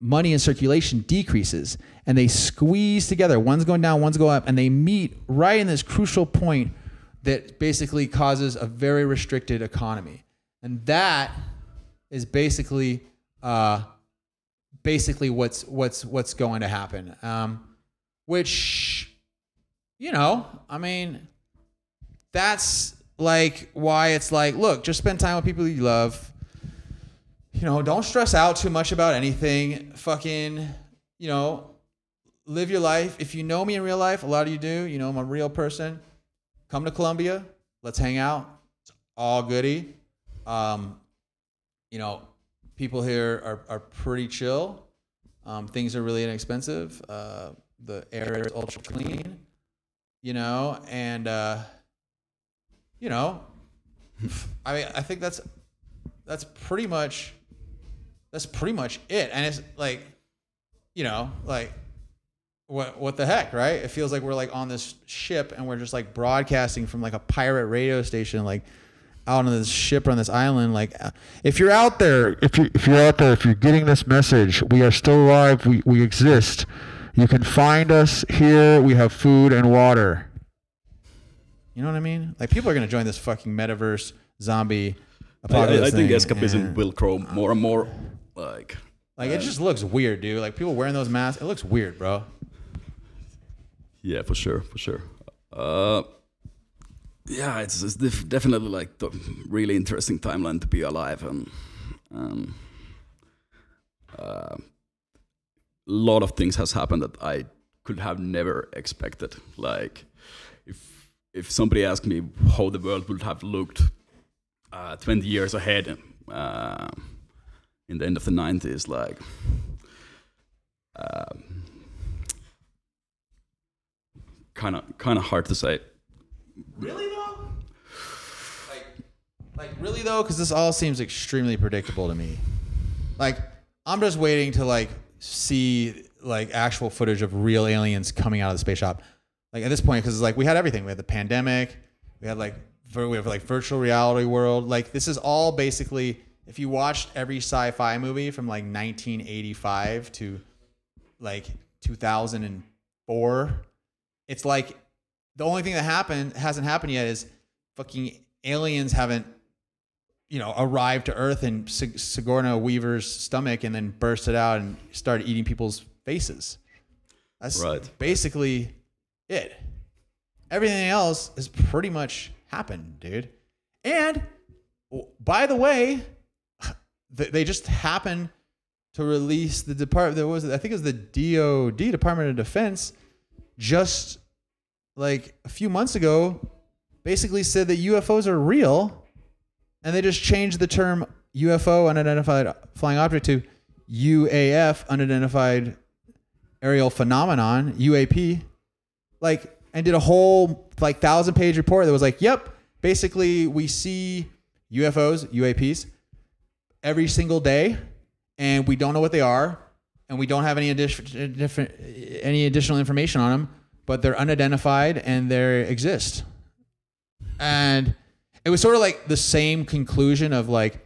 money in circulation decreases and they squeeze together. One's going down, one's going up, and they meet right in this crucial point that basically causes a very restricted economy. And that is basically uh, basically what's what's what's going to happen. Um, which, you know, I mean, that's like why it's like, look, just spend time with people you love you know, don't stress out too much about anything. Fucking, you know, live your life. If you know me in real life, a lot of you do, you know, I'm a real person. Come to Colombia. Let's hang out. It's all goody. Um, you know, people here are, are pretty chill. Um, things are really inexpensive. Uh, the air is ultra clean, you know, and, uh, you know, I mean, I think that's, that's pretty much that's pretty much it. And it's like, you know, like what what the heck, right? It feels like we're like on this ship and we're just like broadcasting from like a pirate radio station, like out on this ship on this island. Like, if you're out there, if you if you're out there, if you're getting this message, we are still alive. We we exist. You can find us here. We have food and water. You know what I mean? Like people are gonna join this fucking metaverse zombie. I, I, think escapism will grow more and more like, like it just looks weird, dude. Like people wearing those masks, it looks weird, bro. Yeah, for sure, for sure. Uh, yeah, it's, it's definitely like the really interesting timeline to be alive, and um, uh, a lot of things has happened that I could have never expected. Like, if if somebody asked me how the world would have looked uh, 20 years ahead. Uh, in the end of the 90s like kind of kind of hard to say. Really though? Like like really though? Because this all seems extremely predictable to me. Like i'm just waiting to like see like actual footage of real aliens coming out of the space shop. Like at this point because it's like we had everything. We had the pandemic. We had like we have like virtual reality world. Like this is all basically if you watched every sci-fi movie from like 1985 to like 2004, it's like the only thing that happened hasn't happened yet is fucking aliens haven't you know arrived to Earth in Sig- Sigourney Weaver's stomach and then bursted out and started eating people's faces. That's right. basically it. Everything else has pretty much happened, dude. And by the way, they just happened to release the department. There was, I think, it was the DoD, Department of Defense, just like a few months ago, basically said that UFOs are real, and they just changed the term UFO, unidentified flying object, to UAF, unidentified aerial phenomenon, UAP, like, and did a whole like thousand page report that was like, yep, basically we see UFOs, UAPs every single day, and we don't know what they are, and we don't have any any additional information on them, but they're unidentified and they exist. and it was sort of like the same conclusion of like,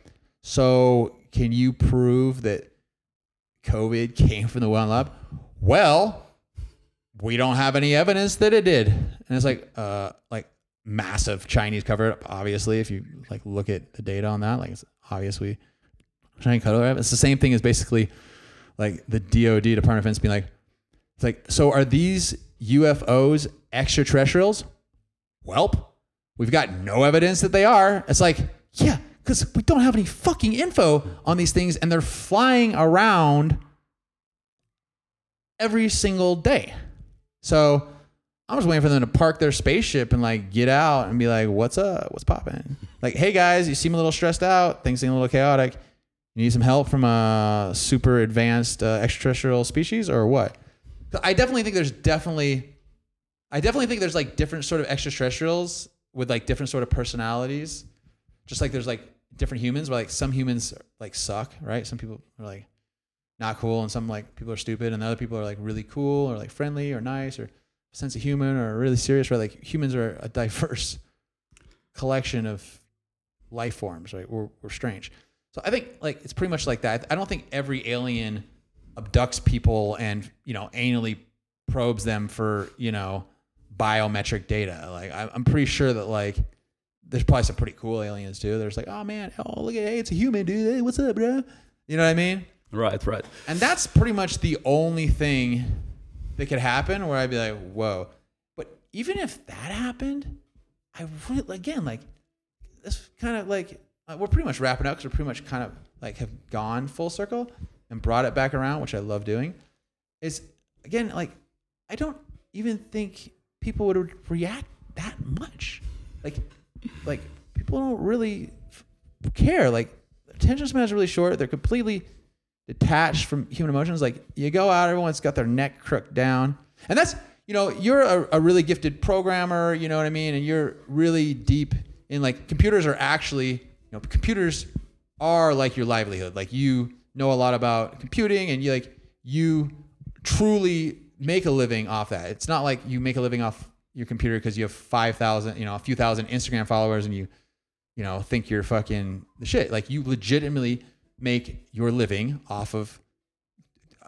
so can you prove that COVID came from the Wuhan lab? Well, we don't have any evidence that it did. And it's like, uh, like massive Chinese cover up. Obviously, if you like look at the data on that, like it's obviously Chinese cover up. It's the same thing as basically like the DoD Department of Defense being like, it's like, so are these UFOs extraterrestrials? Welp, we've got no evidence that they are. It's like, yeah, because we don't have any fucking info on these things, and they're flying around every single day. So I'm just waiting for them to park their spaceship and like get out and be like, "What's up? What's popping?" Like, "Hey guys, you seem a little stressed out. Things seem a little chaotic. You need some help from a super advanced uh, extraterrestrial species or what?" I definitely think there's definitely, I definitely think there's like different sort of extraterrestrials with like different sort of personalities. Just like there's like different humans, where like some humans like suck, right? Some people are like not cool, and some like people are stupid, and other people are like really cool or like friendly or nice or sense of humor or really serious. Right? Like humans are a diverse collection of life forms, right? We're we're strange. So I think like it's pretty much like that. I don't think every alien abducts people and you know anally probes them for you know biometric data. Like I- I'm pretty sure that like there's probably some pretty cool aliens too. There's like, oh man, oh look at hey, it's a human dude. Hey, what's up, bro? You know what I mean? Right, right. And that's pretty much the only thing that could happen where I'd be like, whoa. But even if that happened, I would again, like, this kind of like, uh, we're pretty much wrapping up because we're pretty much kind of like have gone full circle and brought it back around, which I love doing. Is again, like, I don't even think people would react that much. Like, like people don't really f- care. Like, attention span is really short. They're completely detached from human emotions. Like you go out, everyone's got their neck crooked down, and that's you know you're a, a really gifted programmer. You know what I mean, and you're really deep in like computers are actually know computers are like your livelihood. Like you know a lot about computing, and you like you truly make a living off that. It's not like you make a living off your computer because you have five thousand, you know, a few thousand Instagram followers, and you you know think you're fucking the shit. Like you legitimately make your living off of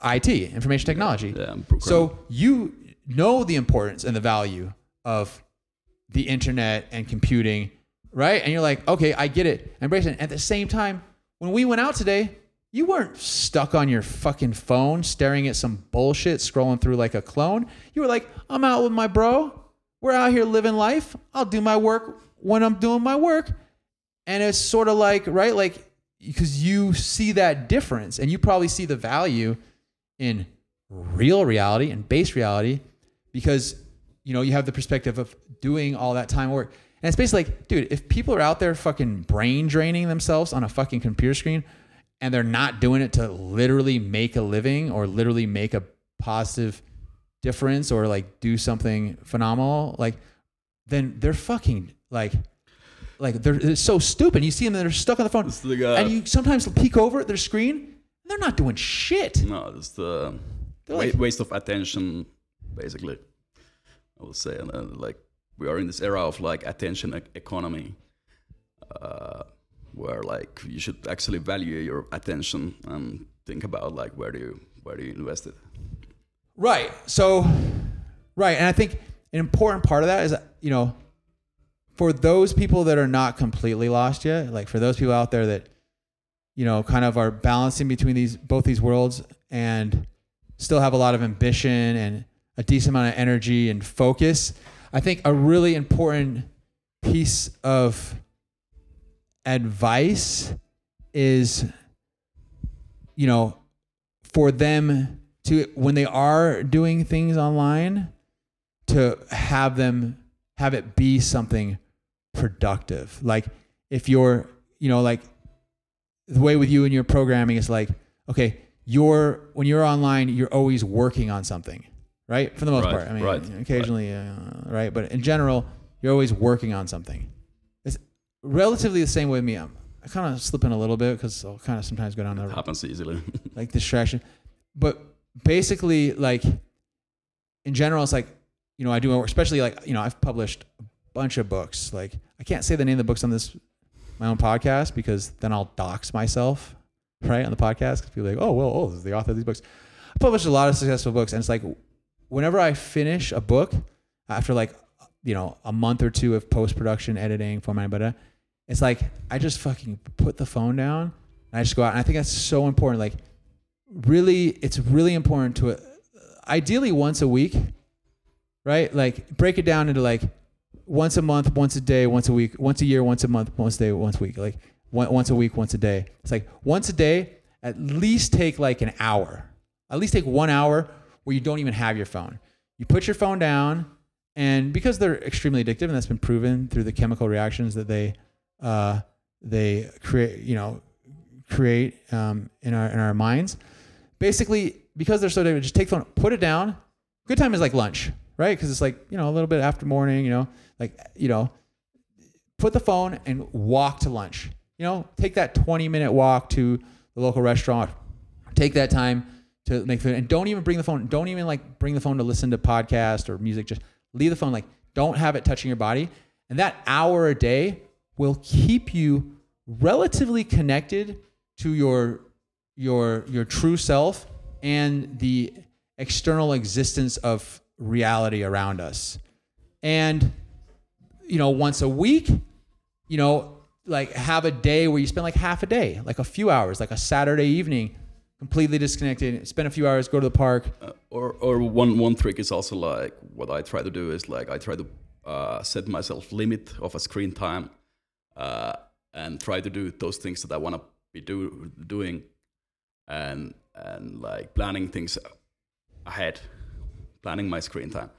IT, information technology. Yeah, I'm. So you know the importance and the value of the internet and computing, right? And you're like, okay, I get it. Embrace it. At the same time, when we went out today, you weren't stuck on your fucking phone staring at some bullshit scrolling through like a clone. You were like, I'm out with my bro. We're out here living life. I'll do my work when I'm doing my work. And it's sort of like, right? Like, because you see that difference and you probably see the value in real reality and base reality because you know you have the perspective of doing all that time work and it's basically like dude if people are out there fucking brain draining themselves on a fucking computer screen and they're not doing it to literally make a living or literally make a positive difference or like do something phenomenal like then they're fucking like like they're it's so stupid. You see them they're stuck on the phone. Uh, and you sometimes peek over at their screen and they're not doing shit. No, it's the wa- like- waste of attention, basically. I would say, and uh, like we are in this era of like attention economy, uh, where like you should actually value your attention and think about like where do you where do you invest it. Right. So, right. And I think an important part of that is, that, you know, for those people that are not completely lost yet, like for those people out there that, you know, kind of are balancing between these, both these worlds and still have a lot of ambition and a decent amount of energy and focus, I think a really important piece of advice is, you know, for them to when they are doing things online to have them have it be something productive. Like if you're you know like the way with you and your programming is like okay you're when you're online you're always working on something right for the most Right, part i mean right, occasionally Uh, right but in general you're always working on something it's relatively the same way with me i'm i kind of slip in a little bit because i'll kind of sometimes go down the It happens easily. like distraction. But basically, like in general, it's like you know I do, especially like you know I've published a bunch of books. Like I can't say the name of the books on this my own podcast because then I'll dox myself, right, on the podcast. Because people are like, oh, well, oh, this is the author of these books. I published a lot of successful books, and it's like whenever I finish a book after like you know a month or two of post production, editing, formatting, but it's like I just fucking put the phone down and I just go out. And I think that's so important. Like, really, it's really important to, uh, ideally once a week, right? Like, break it down into like once a month, once a day, once a week, once a year, once a month, once a day, once a week. Like once a week, once a day. It's like once a day, at least take like an hour. At least take one hour where you don't even have your phone. You put your phone down, and because they're extremely addictive, and that's been proven through the chemical reactions that they uh, they create, you know, create um, in our in our minds. Basically, because they're so addictive, just take the phone, put it down. Good time is like lunch, right? Because it's like you know a little bit after morning, you know, like you know, put the phone and walk to lunch. You know, take that 20 minute walk to the local restaurant. Take that time to make food, and don't even bring the phone. Don't even like bring the phone to listen to podcast or music. Just leave the phone. Like, don't have it touching your body. And that hour a day will keep you relatively connected to your your your true self and the external existence of reality around us. And you know, once a week, you know, like have a day where you spend like half a day, like a few hours, like a Saturday evening, completely disconnected, spend a few hours, go to the park. Uh, or or one one trick is also like what I try to do is like I try to uh, set myself limit of a screen time uh, and try to do those things that I want to be do, doing and and like planning things ahead, planning my screen time.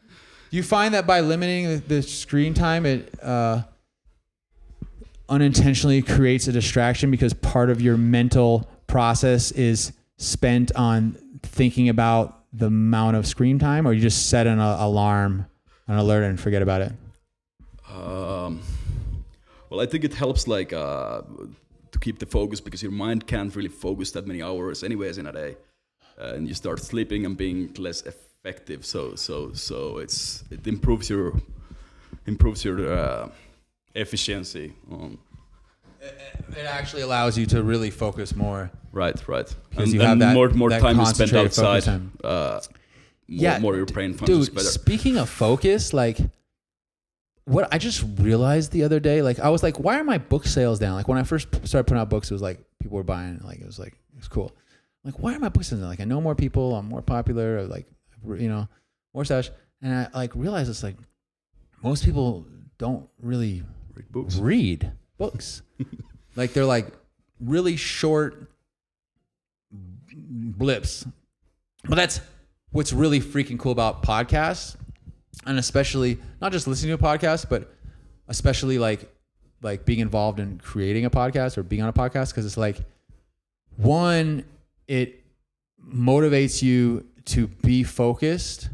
Do you find that by limiting the, the screen time, it uh, unintentionally creates a distraction because part of your mental process is spent on thinking about the amount of screen time, or you just set an uh, alarm, an alert, and forget about it? Um, well, I think it helps like uh, to keep the focus because your mind can't really focus that many hours anyways in a day, uh, and you start sleeping and being less effective. So so so it's it improves your improves your uh, efficiency. On, It actually allows you to really focus more. right, right. Because and you have that- more more that time you spend outside. time. Uh, more, Yeah, more your brain functions Dude, better. speaking of focus, like what I just realized the other day, like I was like, why are my book sales down? Like when I first started putting out books, it was like people were buying, like it was like it was cool. Like why are my books down? Like I know more people, I'm more popular, or like you know more such, and I like realized it's like most people don't really Read books. read books. like they're like really short blips. But that's what's really freaking cool about podcasts and especially not just listening to a podcast, but especially like like being involved in creating a podcast or being on a podcast because it's like one it motivates you to be focused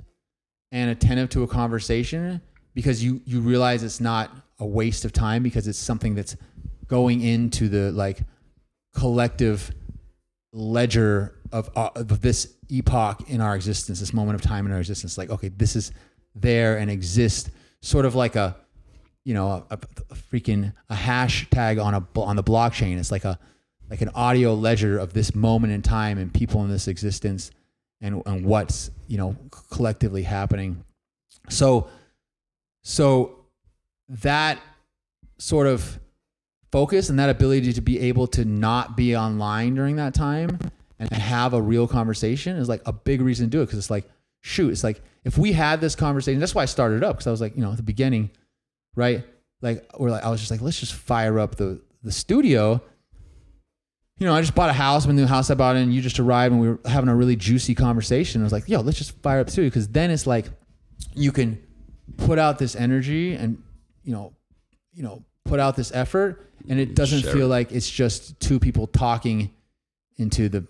and attentive to a conversation because you you realize it's not a waste of time because it's something that's going into the like collective ledger of, uh, of this epoch in our existence, this moment of time in our existence. Like, okay, this is there and exists, sort of like a, you know, a, a freaking a hashtag on a on the blockchain. It's like a like an audio ledger of this moment in time and people in this existence and and what's you know collectively happening. So, so that sort of focus and that ability to be able to not be online during that time and have a real conversation is like a big reason to do it because it's like shoot it's like if we had this conversation that's why i started up because i was like you know at the beginning right? Like we're like i was just like let's just fire up the the studio. You know i just bought a house my new house i bought in you just arrived and we were having a really juicy conversation. I was like yo let's just fire up studio because then it's like you can put out this energy and you know you know put out this effort and it doesn't feel like it's just two people talking into the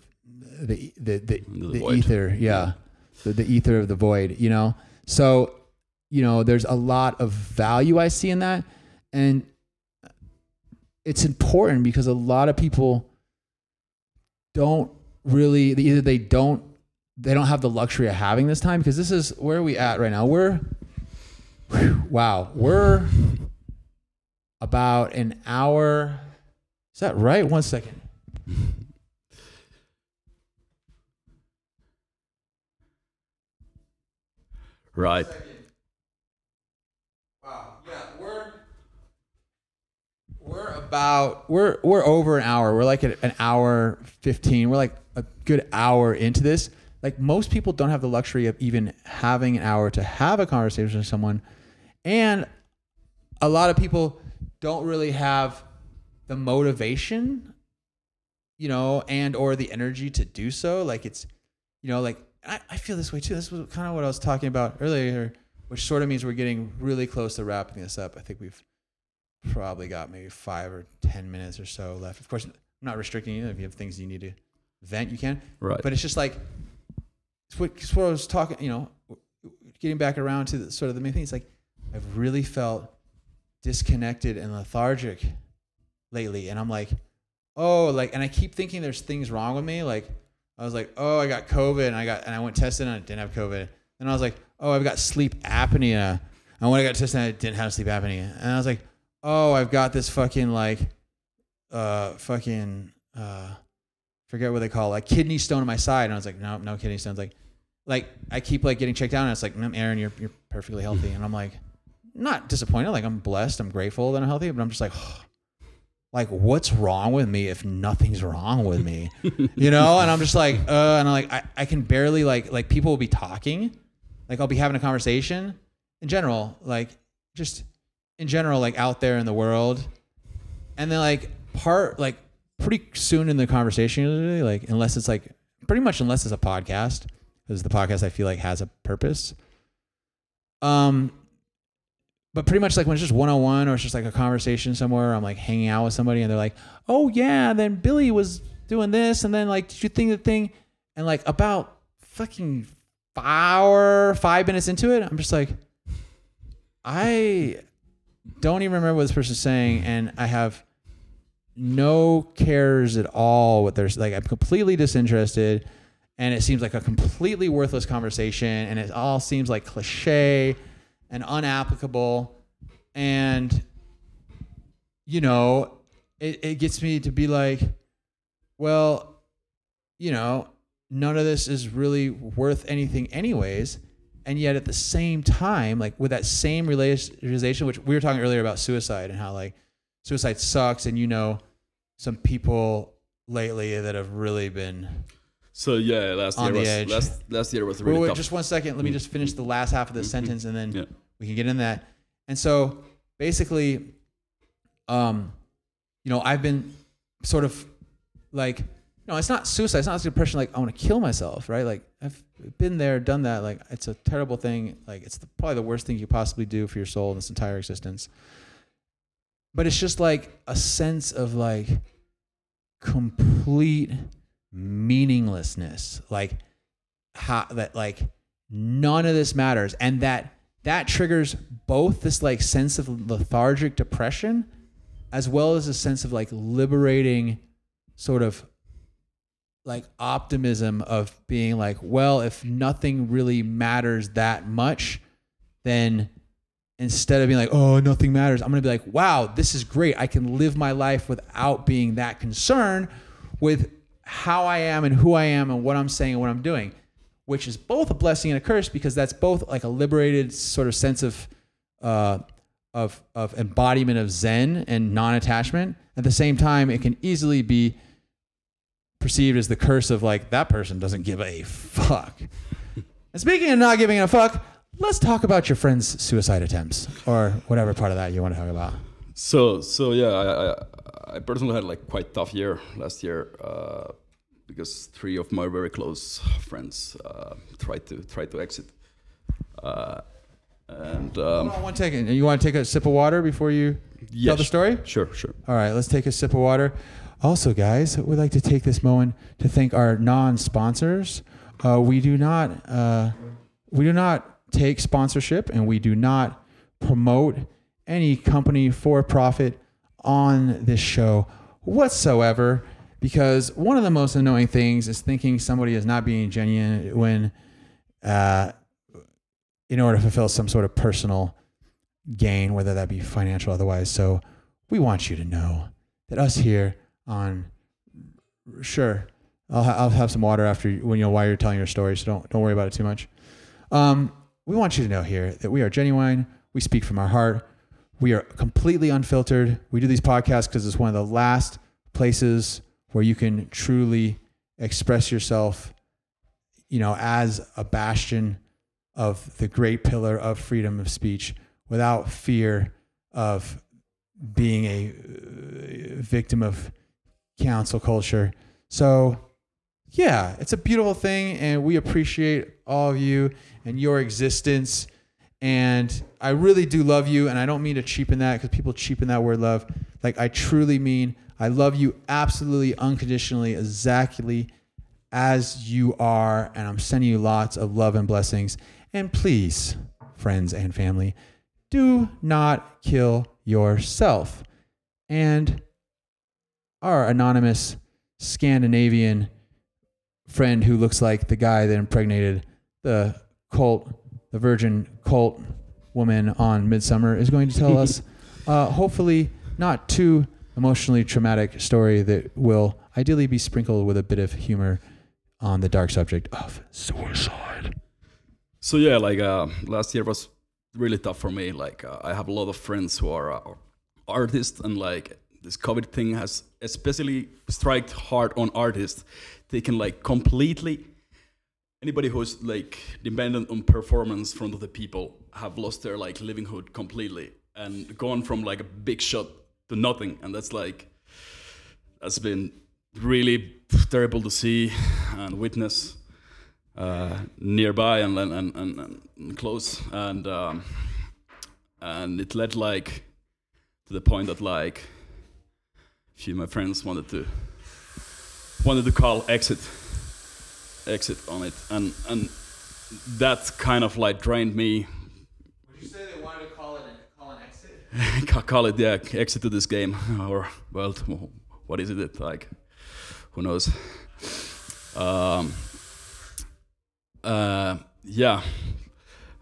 the the the, the the ether. Yeah. The, the ether of the void you know? So you know there's a lot of value i see in that and it's important because a lot of people don't really either they don't they don't have the luxury of having this time because this is where are we at right now? We're whew, wow we're about an hour. Is that right? One second. Right. Wow. Yeah, we're we're about we're we're over an hour. We're like at an hour fifteen. We're like a good hour into this. Like most people don't have the luxury of even having an hour to have a conversation with someone, and a lot of people don't really have the motivation, you know, and or the energy to do so. Like it's, you know, like I, I feel this way too. This was kind of what I was talking about earlier, which sort of means we're getting really close to wrapping this up. I think we've probably got maybe five or ten minutes or so left. Of course, I'm not restricting you. If you have things you need to vent, you can. Right. But it's just like it's what, it's what I was talking. You know, getting back around to the, sort of the main thing. It's like I've really felt disconnected and lethargic lately, and I'm like, oh, like, and I keep thinking there's things wrong with me. Like I was like, oh, I got COVID, and I got and I went tested, and I didn't have COVID. Then I was like, oh, I've got sleep apnea. And when I got tested, I didn't have sleep apnea. And I was like, oh, I've got this fucking like, uh, fucking, uh, forget what they call it, like kidney stone on my side. And I was like, no, no kidney stones. Like, like I keep like getting checked out, and it's like, Aaron, you're you're perfectly healthy. And I'm like, not disappointed. Like I'm blessed. I'm grateful that I'm healthy. But I'm just like, like what's wrong with me if nothing's wrong with me, you know? And I'm just like, uh, and I'm like, I, I can barely like like people will be talking, like I'll be having a conversation in general, like just in general, like out there in the world, and then like part like pretty soon in the conversation, like unless it's like pretty much unless it's a podcast, because the podcast I feel like has a purpose. Um, but pretty much like when it's just one on one or it's just like a conversation somewhere, I'm like hanging out with somebody and they're like, "Oh yeah, then Billy was doing this, and then like, did you think the thing?" And like about fucking hour, five minutes into it, I'm just like, I don't even remember what this person's saying, and I have no cares at all what there's like. I'm completely disinterested, and it seems like a completely worthless conversation, and it all seems like cliche and unapplicable, and you know, it, it gets me to be like, well, you know, none of this is really worth anything, anyways and yet at the same time like with that same realization which we were talking earlier about suicide and how like suicide sucks and you know some people lately that have really been So yeah, last On year the was edge. last last year was wait, really wait, tough. just one second let me just finish the last half of this Mhm. sentence and then Yeah. We can get in that. And so basically um you know i've been sort of like no it's not suicide it's not depression like i want to kill myself right? Like i've been there done that like it's a terrible thing like it's the, probably the worst thing you could possibly do for your soul in this entire existence. But it's just like a sense of like complete meaninglessness like how that like none of this matters and that that triggers both this like sense of lethargic depression as well as a sense of like liberating sort of like optimism of being like well if nothing really matters that much then instead of being like oh nothing matters i'm going to be like wow this is great. I can live my life without being that concerned with how i am and who i am and what i'm saying and what i'm doing which is both a blessing and a curse because that's both like a liberated sort of sense of uh, of of embodiment of Zen and non-attachment. At the same time, it can easily be perceived as the curse of like that person doesn't give a fuck. and speaking of not giving a fuck, let's talk about your friend's suicide attempts or whatever part of that you want to talk about. So so yeah, I, I I personally had like quite tough year last year uh, because three of my very close friends uh, tried to tried to exit. Uh, and um, Hold on one second. You want to take a sip of water before you tell the story? Sure, sure. All right, let's take a sip of water. Also, guys, we'd like to take this moment to thank our non-sponsors. Uh, we do not uh, we do not take sponsorship, and we do not promote any company for profit on this show whatsoever. Because one of the most annoying things is thinking somebody is not being genuine when, uh, in order to fulfill some sort of personal gain, whether that be financial or otherwise. So we want you to know that us here on sure I'll, ha- I'll have some water after you, when you know while you're telling your story, so don't don't worry about it too much. Um, we want you to know here that we are genuine. We speak from our heart. We are completely unfiltered. We do these podcasts because it's one of the last places where you can truly express yourself, you know, as a bastion of the great pillar of freedom of speech without fear of being a uh, victim of cancel culture. So, yeah, it's a beautiful thing, and we appreciate all of you and your existence. And I really do love you, and I don't mean to cheapen that because people cheapen that word love. Like, I truly mean I love you absolutely, unconditionally, exactly as you are, and I'm sending you lots of love and blessings. And please, friends and family, do not kill yourself. And our anonymous Scandinavian friend who looks like the guy that impregnated the cult, the virgin cult woman on Midsommar, is going to tell us, uh, hopefully, not too emotionally traumatic story that will ideally be sprinkled with a bit of humor on the dark subject of suicide. So yeah, like uh, last year was really tough for me. Like uh, I have a lot of friends who are uh, artists, and like this COVID thing has especially struck hard on artists. They can like completely anybody who's like dependent on performance from other people have lost their like livelihood completely and gone from like a big shot to nothing, and that's like that's been really terrible to see and witness uh, nearby and and, and, and, close. And um, and it led like to the point that like a few of my friends wanted to wanted to call exit exit on it. And and that kind of like drained me Would you say they wanted to call it call an exit? ca- call it yeah exit to this game or well what is it like who knows? Um uh yeah.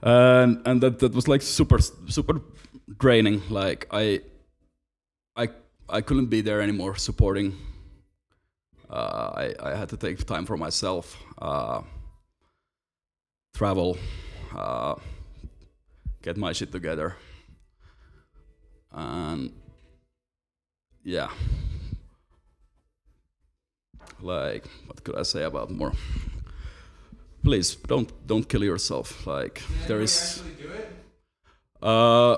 And and that that was like super super draining like i i i couldn't be there anymore supporting. Uh i i had to take time for myself uh travel uh get my shit together and yeah like what could i say about more please don't don't kill yourself like there is do it? uh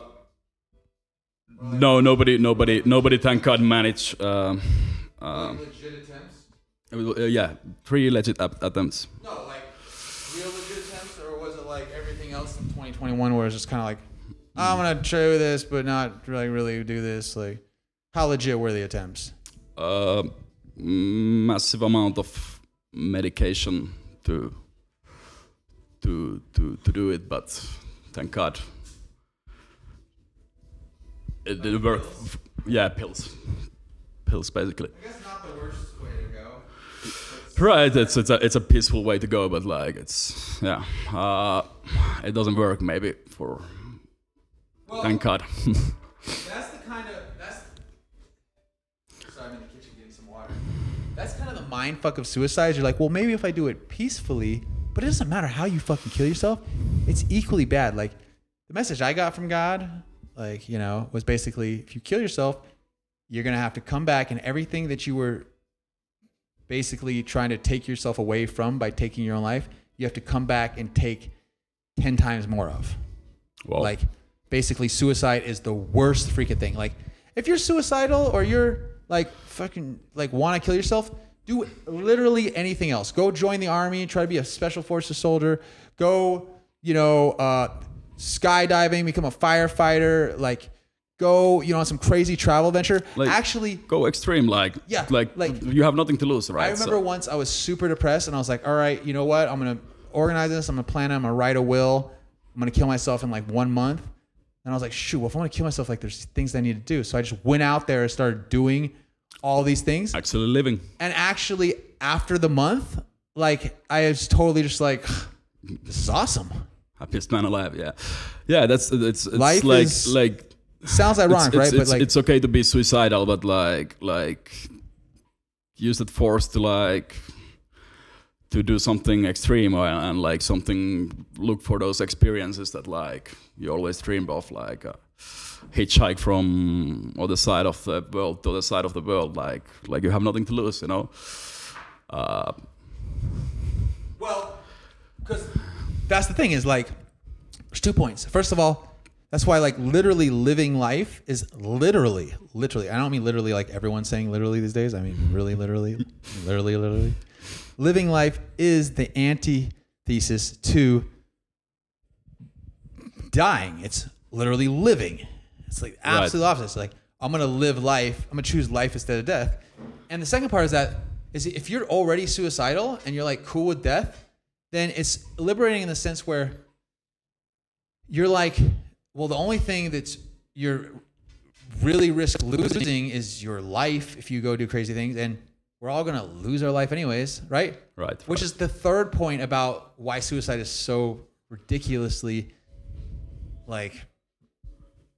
no nobody nobody nobody thank god managed um uh, legit attempts? uh, yeah three legit attempts No, like real legit attempts, or was it like everything else in 2021 where it's just kind of like, I'm gonna show this, but not really, really do this? Like, how legit were the attempts? uh, massive amount of medication to to to to do it, but thank God it didn't work. Yeah, pills, pills basically. I guess not the worst way to go. Right, it's it's a it's a peaceful way to go, but like it's yeah, uh, it doesn't work maybe for Well, thank God. that's the kind of that's. Sorry, I'm in the kitchen getting some water. That's kind of the mind fuck of suicide. You're like, well, maybe if I do it peacefully, but it doesn't matter how you fucking kill yourself. It's equally bad. Like the message I got from God, like you know, was basically if you kill yourself, you're gonna have to come back and everything that you were basically trying to take yourself away from by taking your own life, you have to come back and take ten times more of. well, Like basically suicide is the worst freaking thing. Like if you're suicidal or you're like fucking like want to kill yourself, do literally anything else. Go join the army, try to be a special forces soldier. Go, you know, uh, skydiving, become a firefighter. Like go, you know, on some crazy travel venture. Like- Actually, go extreme, like Yeah, like, like- you have nothing to lose, right? I remember So- once I was super depressed and I was like, all right, you know what? I'm to organize this. I'm to plan it. I'm to write a will. I'm to kill myself in like one month. And I was like, shoot, well, if I want to kill myself, like there's things I need to do. So I just went out there and started doing all these things. actually living. And actually, after the month, like I was totally just like, this is awesome. happiest man alive. Yeah, yeah. That's it's it's Life like is- like sounds ironic, it's, right? It's, but it's, like, it's okay to be suicidal, but like like use that force to like to do something extreme or, and like something look for those experiences that like you always dreamed of like a hitchhike from other side of the world to the other side of the world like like you have nothing to lose you know uh, well, because that's the thing is like, there's two points. First of all, that's why like literally living life is literally, literally. I don't mean literally like everyone's saying literally these days. I mean really, literally, literally, literally. Living life is the antithesis to dying. It's literally living. It's like absolute opposite. It's like I'm gonna live life. I'm gonna choose life instead of death. And the second part is that is if you're already suicidal and you're like cool with death, then it's liberating in the sense where you're like, well, the only thing that's you're really risk losing is your life if you go do crazy things, and we're all gonna lose our life anyways, right? right Which is the third point about why suicide is so ridiculously like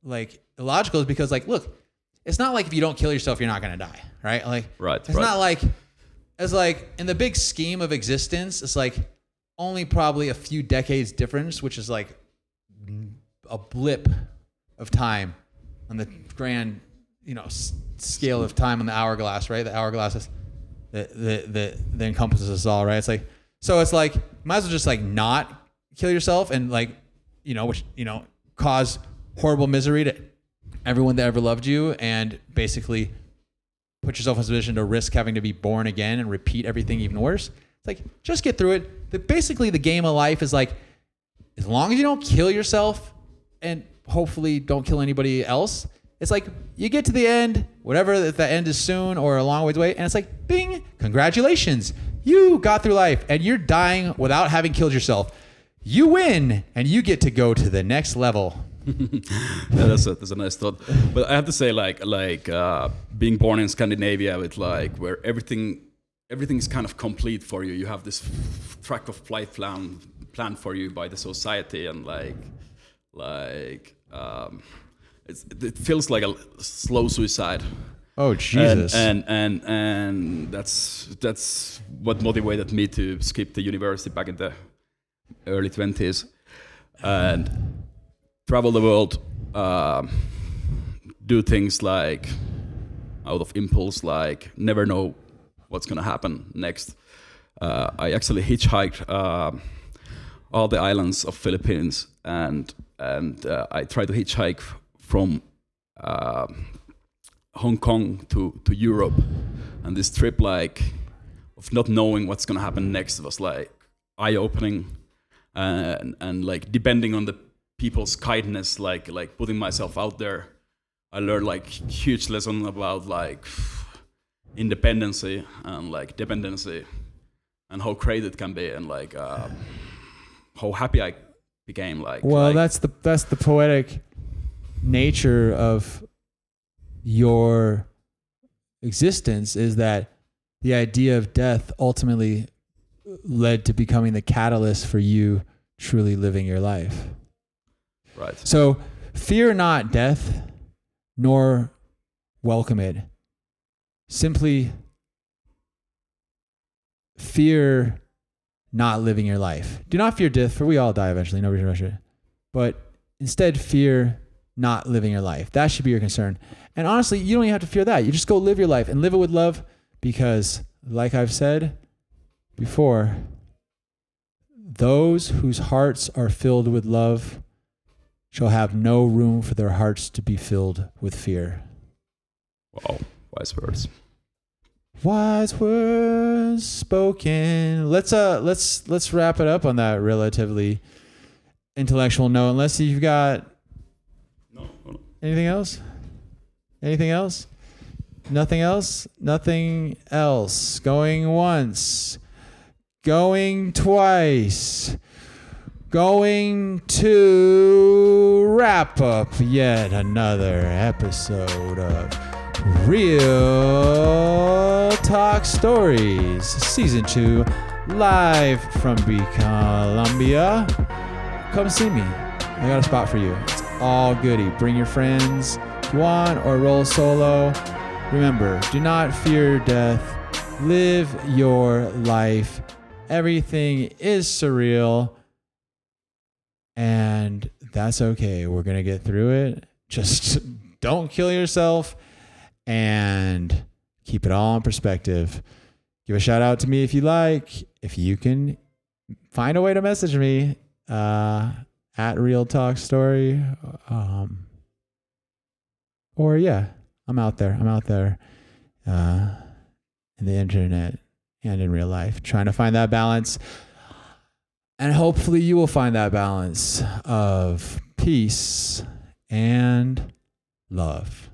like illogical is because like look, it's not like if you don't kill yourself you're not gonna die, right? Like Right, it's right. not like it's like in the big scheme of existence, it's like only probably a few decades difference, which is like a blip of time on the grand, you know, s- scale of time on the hourglass, right? The hourglass is that that that encompasses us all, right? It's like so it's like might as well just like not kill yourself and like you know which you know cause horrible misery to everyone that ever loved you and basically put yourself in a position to risk having to be born again and repeat everything even worse. It's like just get through it. The, basically, the game of life is like as long as you don't kill yourself and hopefully don't kill anybody else. It's like you get to the end, whatever if the end is soon or a long ways away, and it's like, bing, congratulations, you got through life and you're dying without having killed yourself. You win, and you get to go to the next level. yeah, that's a that's a nice thought. But I have to say, like like uh, being born in Scandinavia, with like where everything everything is kind of complete for you. You have this track of flight plan planned for you by the society, and like like um, it feels like a slow suicide. Oh And, and and and that's that's what motivated me to skip the university back in the early twenties and travel the world, um do things like out of impulse, like never know what's gonna happen next. Uh, I actually hitchhiked uh, all the islands of Philippines, and and uh, I tried to hitchhike from uh, Hong Kong to to Europe, and this trip like of not knowing what's gonna happen next was like eye opening, and and like depending on the people's kindness, like like putting myself out there, I learned like huge lesson about like independency and like dependency, and how great it can be, and like uh, how happy I became. Like Well, like, that's the that's the poetic nature of your existence is that the idea of death ultimately led to becoming the catalyst for you truly living your life. right. So fear not death, nor welcome it. Simply fear not living your life. Do not fear death, for we all die eventually. Nobody's rush it. But instead, fear not living your life. That should be your concern. And honestly, you don't even have to fear that. You just go live your life and live it with love because, like I've said before, those whose hearts are filled with love shall have no room for their hearts to be filled with fear. Wow, wise words. Wise words spoken. Let's uh let's let's wrap it up on that relatively intellectual note. Unless you've got. Anything else? Anything else? Nothing else? Nothing else. Going once. Going twice. Going to wrap up yet another episode of Real Talk Stories, Season 2, live from B Colombia. Come see me. I got a spot for you. It's all goody. Bring your friends want or roll solo. Remember, do not fear death. Live your life. Everything is surreal. And that's okay. We're going to get through it. Just don't kill yourself and keep it all in perspective. Give a shout out to me if you like. If you can find a way to message me uh, at Real Talk Story. Um, or, yeah, I'm out there. I'm out there uh, in the internet and in real life trying to find that balance. And hopefully, you will find that balance of peace and love.